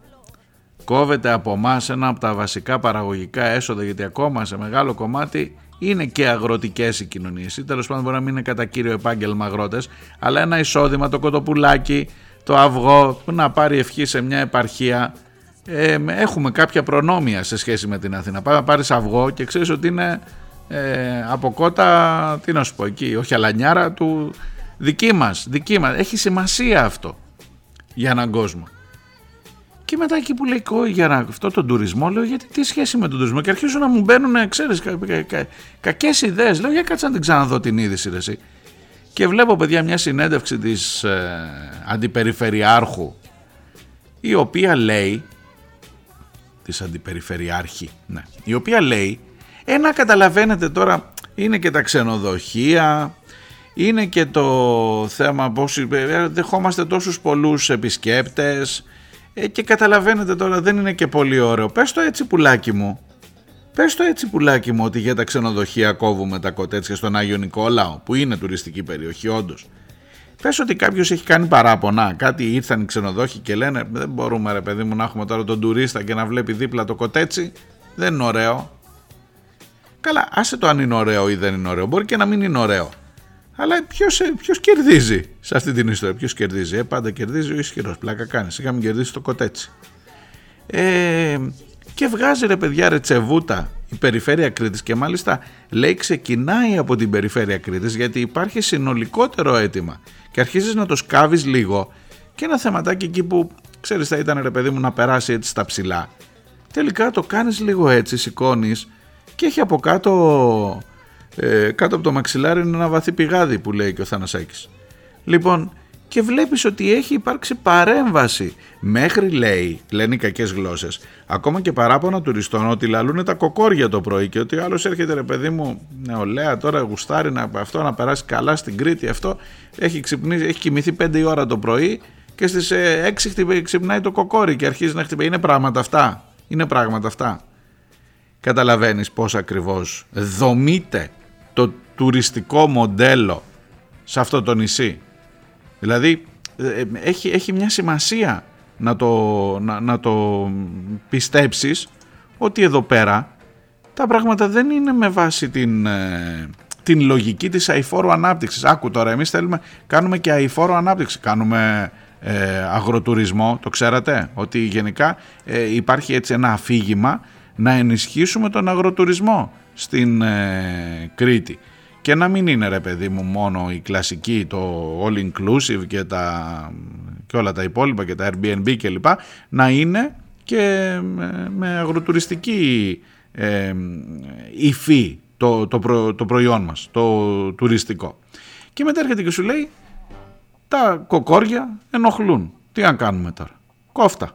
κόβεται από εμάς ένα από τα βασικά παραγωγικά έσοδα γιατί ακόμα σε μεγάλο κομμάτι είναι και αγροτικές οι κοινωνίες ή τέλος πάντων μπορεί να μην είναι κατά κύριο επάγγελμα αγρότες αλλά ένα εισόδημα, το κοτοπουλάκι, το αυγό που να πάρει ευχή σε μια επαρχία ε, έχουμε κάποια προνόμια σε σχέση με την Αθήνα. Πάει να πάρεις αυγό και ξέρεις ότι είναι ε, από κότα, τι να σου πω εκεί, όχι αλανιάρα του δική μας, δική μας. Έχει σημασία αυτό για έναν κόσμο. Και μετά εκεί που λέει για αυτό τον τουρισμό, λέω γιατί τι σχέση με τον τουρισμό. Και αρχίζουν να μου μπαίνουν, ξέρεις, κα, κα, κα, κακές ιδέες. Λέω για κάτσε να την ξαναδώ την είδηση, ρε, εσύ. Και βλέπω, παιδιά, μια συνέντευξη της ε, αντιπεριφερειάρχου, η οποία λέει. Της αντιπεριφερειάρχη, ναι. Η οποία λέει, ένα καταλαβαίνετε τώρα, είναι και τα ξενοδοχεία, είναι και το θέμα πώς ε, δεχόμαστε τόσους πολλούς επισκέπτες, ε, και καταλαβαίνετε τώρα δεν είναι και πολύ ωραίο. Πες το έτσι πουλάκι μου. Πες το έτσι πουλάκι μου ότι για τα ξενοδοχεία κόβουμε τα κοτέτσια στον Άγιο Νικόλαο που είναι τουριστική περιοχή όντως. Πες ότι κάποιος έχει κάνει παράπονα, κάτι ήρθαν οι ξενοδόχοι και λένε δεν μπορούμε ρε παιδί μου να έχουμε τώρα τον τουρίστα και να βλέπει δίπλα το κοτέτσι. Δεν είναι ωραίο. Καλά, άσε το αν είναι ωραίο ή δεν είναι ωραίο. Μπορεί και να μην είναι ωραίο. Αλλά ποιος ποιος κερδίζει σε αυτή την ιστορία, ποιος κερδίζει; Ε, πάντα κερδίζει ο ισχυρό. Πλάκα κάνεις. Είχαμε κερδίσεις το κοτέτσι. Ε, και βγάζει ρε παιδιά ρετσεβούτα η περιφέρεια Κρήτης και μάλιστα λέει ξεκινάει από την περιφέρεια Κρήτης γιατί υπάρχει συνολικότερο αίτημα και αρχίζεις να το σκάβεις λίγο και ένα θεματάκι εκεί που ξέρεις θα ήταν ρε παιδί μου να περάσει έτσι στα ψηλά τελικά το κάνεις λίγο έτσι σηκώνεις και έχει από κάτω ε, κάτω από το μαξιλάρι είναι ένα βαθύ πηγάδι που λέει και ο Θανασάκης. Λοιπόν, και βλέπεις ότι έχει υπάρξει παρέμβαση. Μέχρι λέει, λένε οι κακές γλώσσες, ακόμα και παράπονα τουριστών ότι λαλούν τα κοκόρια το πρωί και ότι άλλος έρχεται ρε παιδί μου νεολαία τώρα γουστάρει να, αυτό να περάσει καλά στην Κρήτη αυτό έχει, ξυπνήσει, έχει κοιμηθεί 5 ώρα το πρωί και στις 6 ε, ξυπνάει το κοκόρι και αρχίζει να χτυπάει. Είναι πράγματα αυτά. Είναι πράγματα αυτά. Καταλαβαίνεις πώς ακριβώς δομείται το τουριστικό μοντέλο σε αυτό το νησί. Δηλαδή ε, ε, έχει, έχει μια σημασία να το, να, να το πιστέψεις ότι εδώ πέρα τα πράγματα δεν είναι με βάση την, ε, την λογική της αηφόρου ανάπτυξης. Άκου τώρα, εμείς θέλουμε, κάνουμε και αηφόρο ανάπτυξη, κάνουμε αγροτουρισμό, το ξέρατε, ότι γενικά υπάρχει έτσι ένα αφήγημα να ενισχύσουμε τον αγροτουρισμό στην ε, Κρήτη και να μην είναι ρε παιδί μου μόνο η κλασική το all inclusive και, τα, και όλα τα υπόλοιπα και τα Airbnb κλπ να είναι και με αγροτουριστική ε, υφή το, το, το προϊόν μας, το τουριστικό. Και μετά έρχεται και σου λέει τα κοκόρια ενοχλούν. Τι αν κάνουμε τώρα. Κόφτα.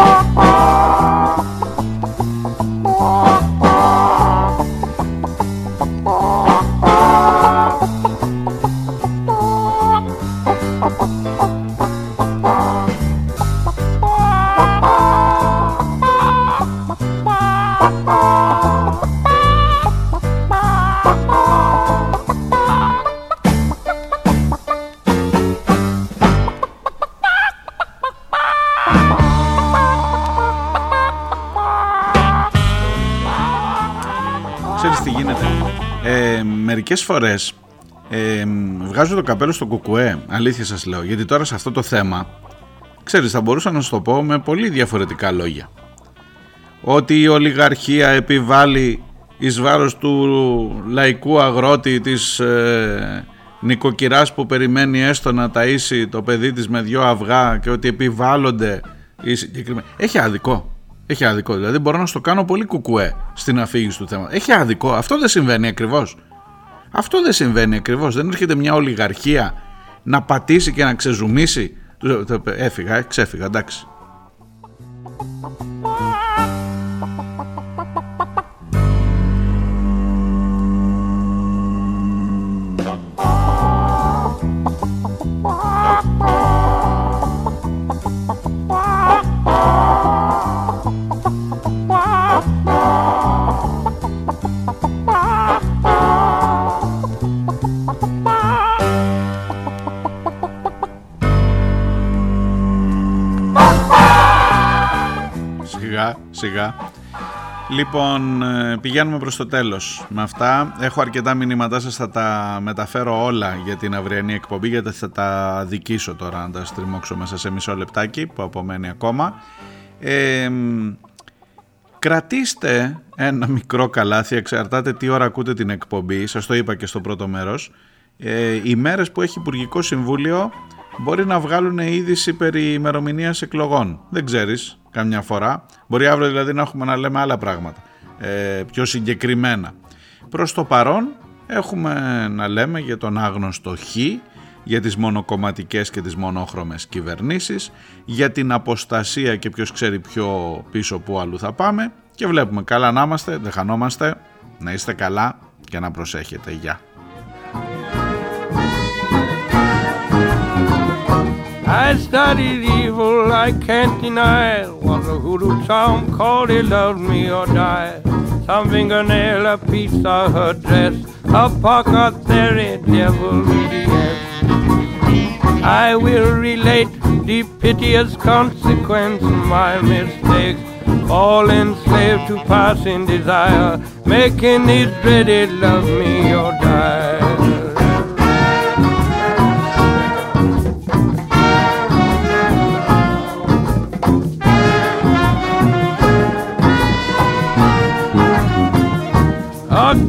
μερικές φορές ε, βγάζω το καπέλο στο κουκουέ, αλήθεια σας λέω, γιατί τώρα σε αυτό το θέμα, ξέρεις, θα μπορούσα να σου το πω με πολύ διαφορετικά λόγια. Ότι η ολιγαρχία επιβάλλει εις βάρος του λαϊκού αγρότη της ε, νοικοκυράς που περιμένει έστω να ταΐσει το παιδί της με δυο αυγά και ότι επιβάλλονται οι συγκεκριμένοι. Έχει άδικο. Έχει άδικο. Δηλαδή μπορώ να στο κάνω πολύ κουκουέ στην αφήγηση του θέματος. Έχει άδικο. Αυτό δεν συμβαίνει ακριβώς. Αυτό δεν συμβαίνει ακριβώς. Δεν έρχεται μια ολιγαρχία να πατήσει και να ξεζουμίσει. Έφυγα, ε, ξέφυγα, εντάξει. Σιγά, σιγά. Λοιπόν, ε, πηγαίνουμε προς το τέλος με αυτά. Έχω αρκετά μηνύματά σας, θα τα μεταφέρω όλα για την αυριανή εκπομπή, γιατί θα τα δικήσω τώρα να τα στριμώξω μέσα σε μισό λεπτάκι που απομένει ακόμα. Ε, κρατήστε ένα μικρό καλάθι, εξαρτάται τι ώρα ακούτε την εκπομπή, σας το είπα και στο πρώτο μέρος. Ε, οι μέρες που έχει Υπουργικό Συμβούλιο μπορεί να βγάλουν είδηση περί ημερομηνίας εκλογών. Δεν ξέρεις καμιά φορά. Μπορεί αύριο δηλαδή να έχουμε να λέμε άλλα πράγματα, ε, πιο συγκεκριμένα. Προς το παρόν έχουμε να λέμε για τον άγνωστο Χ, για τις μονοκομματικές και τις μονόχρωμες κυβερνήσεις, για την αποστασία και ποιος ξέρει πιο πίσω που αλλού θα πάμε και βλέπουμε καλά να είμαστε, δεν χανόμαστε, να είστε καλά και να προσέχετε. Γεια. I studied evil, I can't deny. Was a hoodoo charm called he loved me or die. Some fingernail, a piece of her dress, a pocket theory, devil yes. I will relate the piteous consequence of my mistakes. All enslaved to passing desire, making it dreaded love me or die.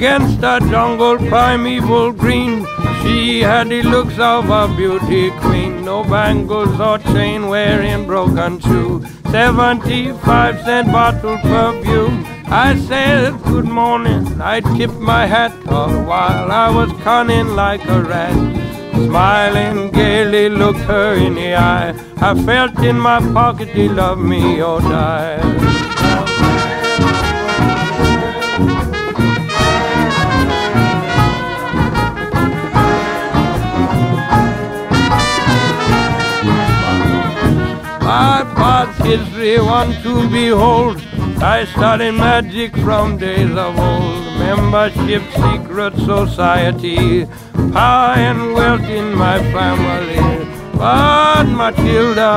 Against a jungle primeval green, she had the looks of a beauty queen. No bangles or chain wearing broken shoe. Seventy-five cent bottle perfume. I said good morning. I tipped my hat all while I was cunning like a rat. Smiling gaily, looked her in the eye. I felt in my pocket, he loved me or die. Past history one to behold. I studied magic from days of old. Membership, secret society, power and wealth in my family. But Matilda,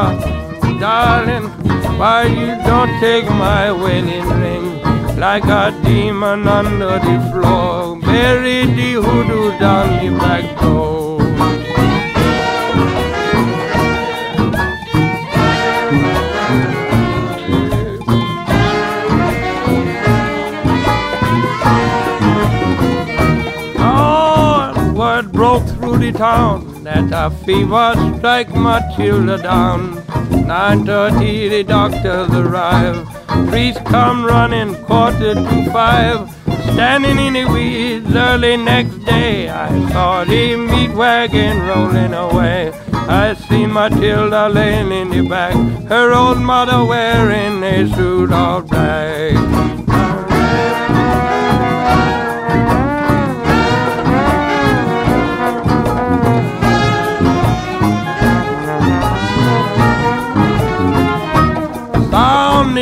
darling, why you don't take my wedding ring? Like a demon under the floor, bury the hoodoo down the back door. Town that a fever strike Matilda down. 9.30 the doctors arrive. Priest come running quarter to five. Standing in the weeds early next day, I saw the meat wagon rolling away. I seen Matilda laying in the back, her old mother wearing a suit of black.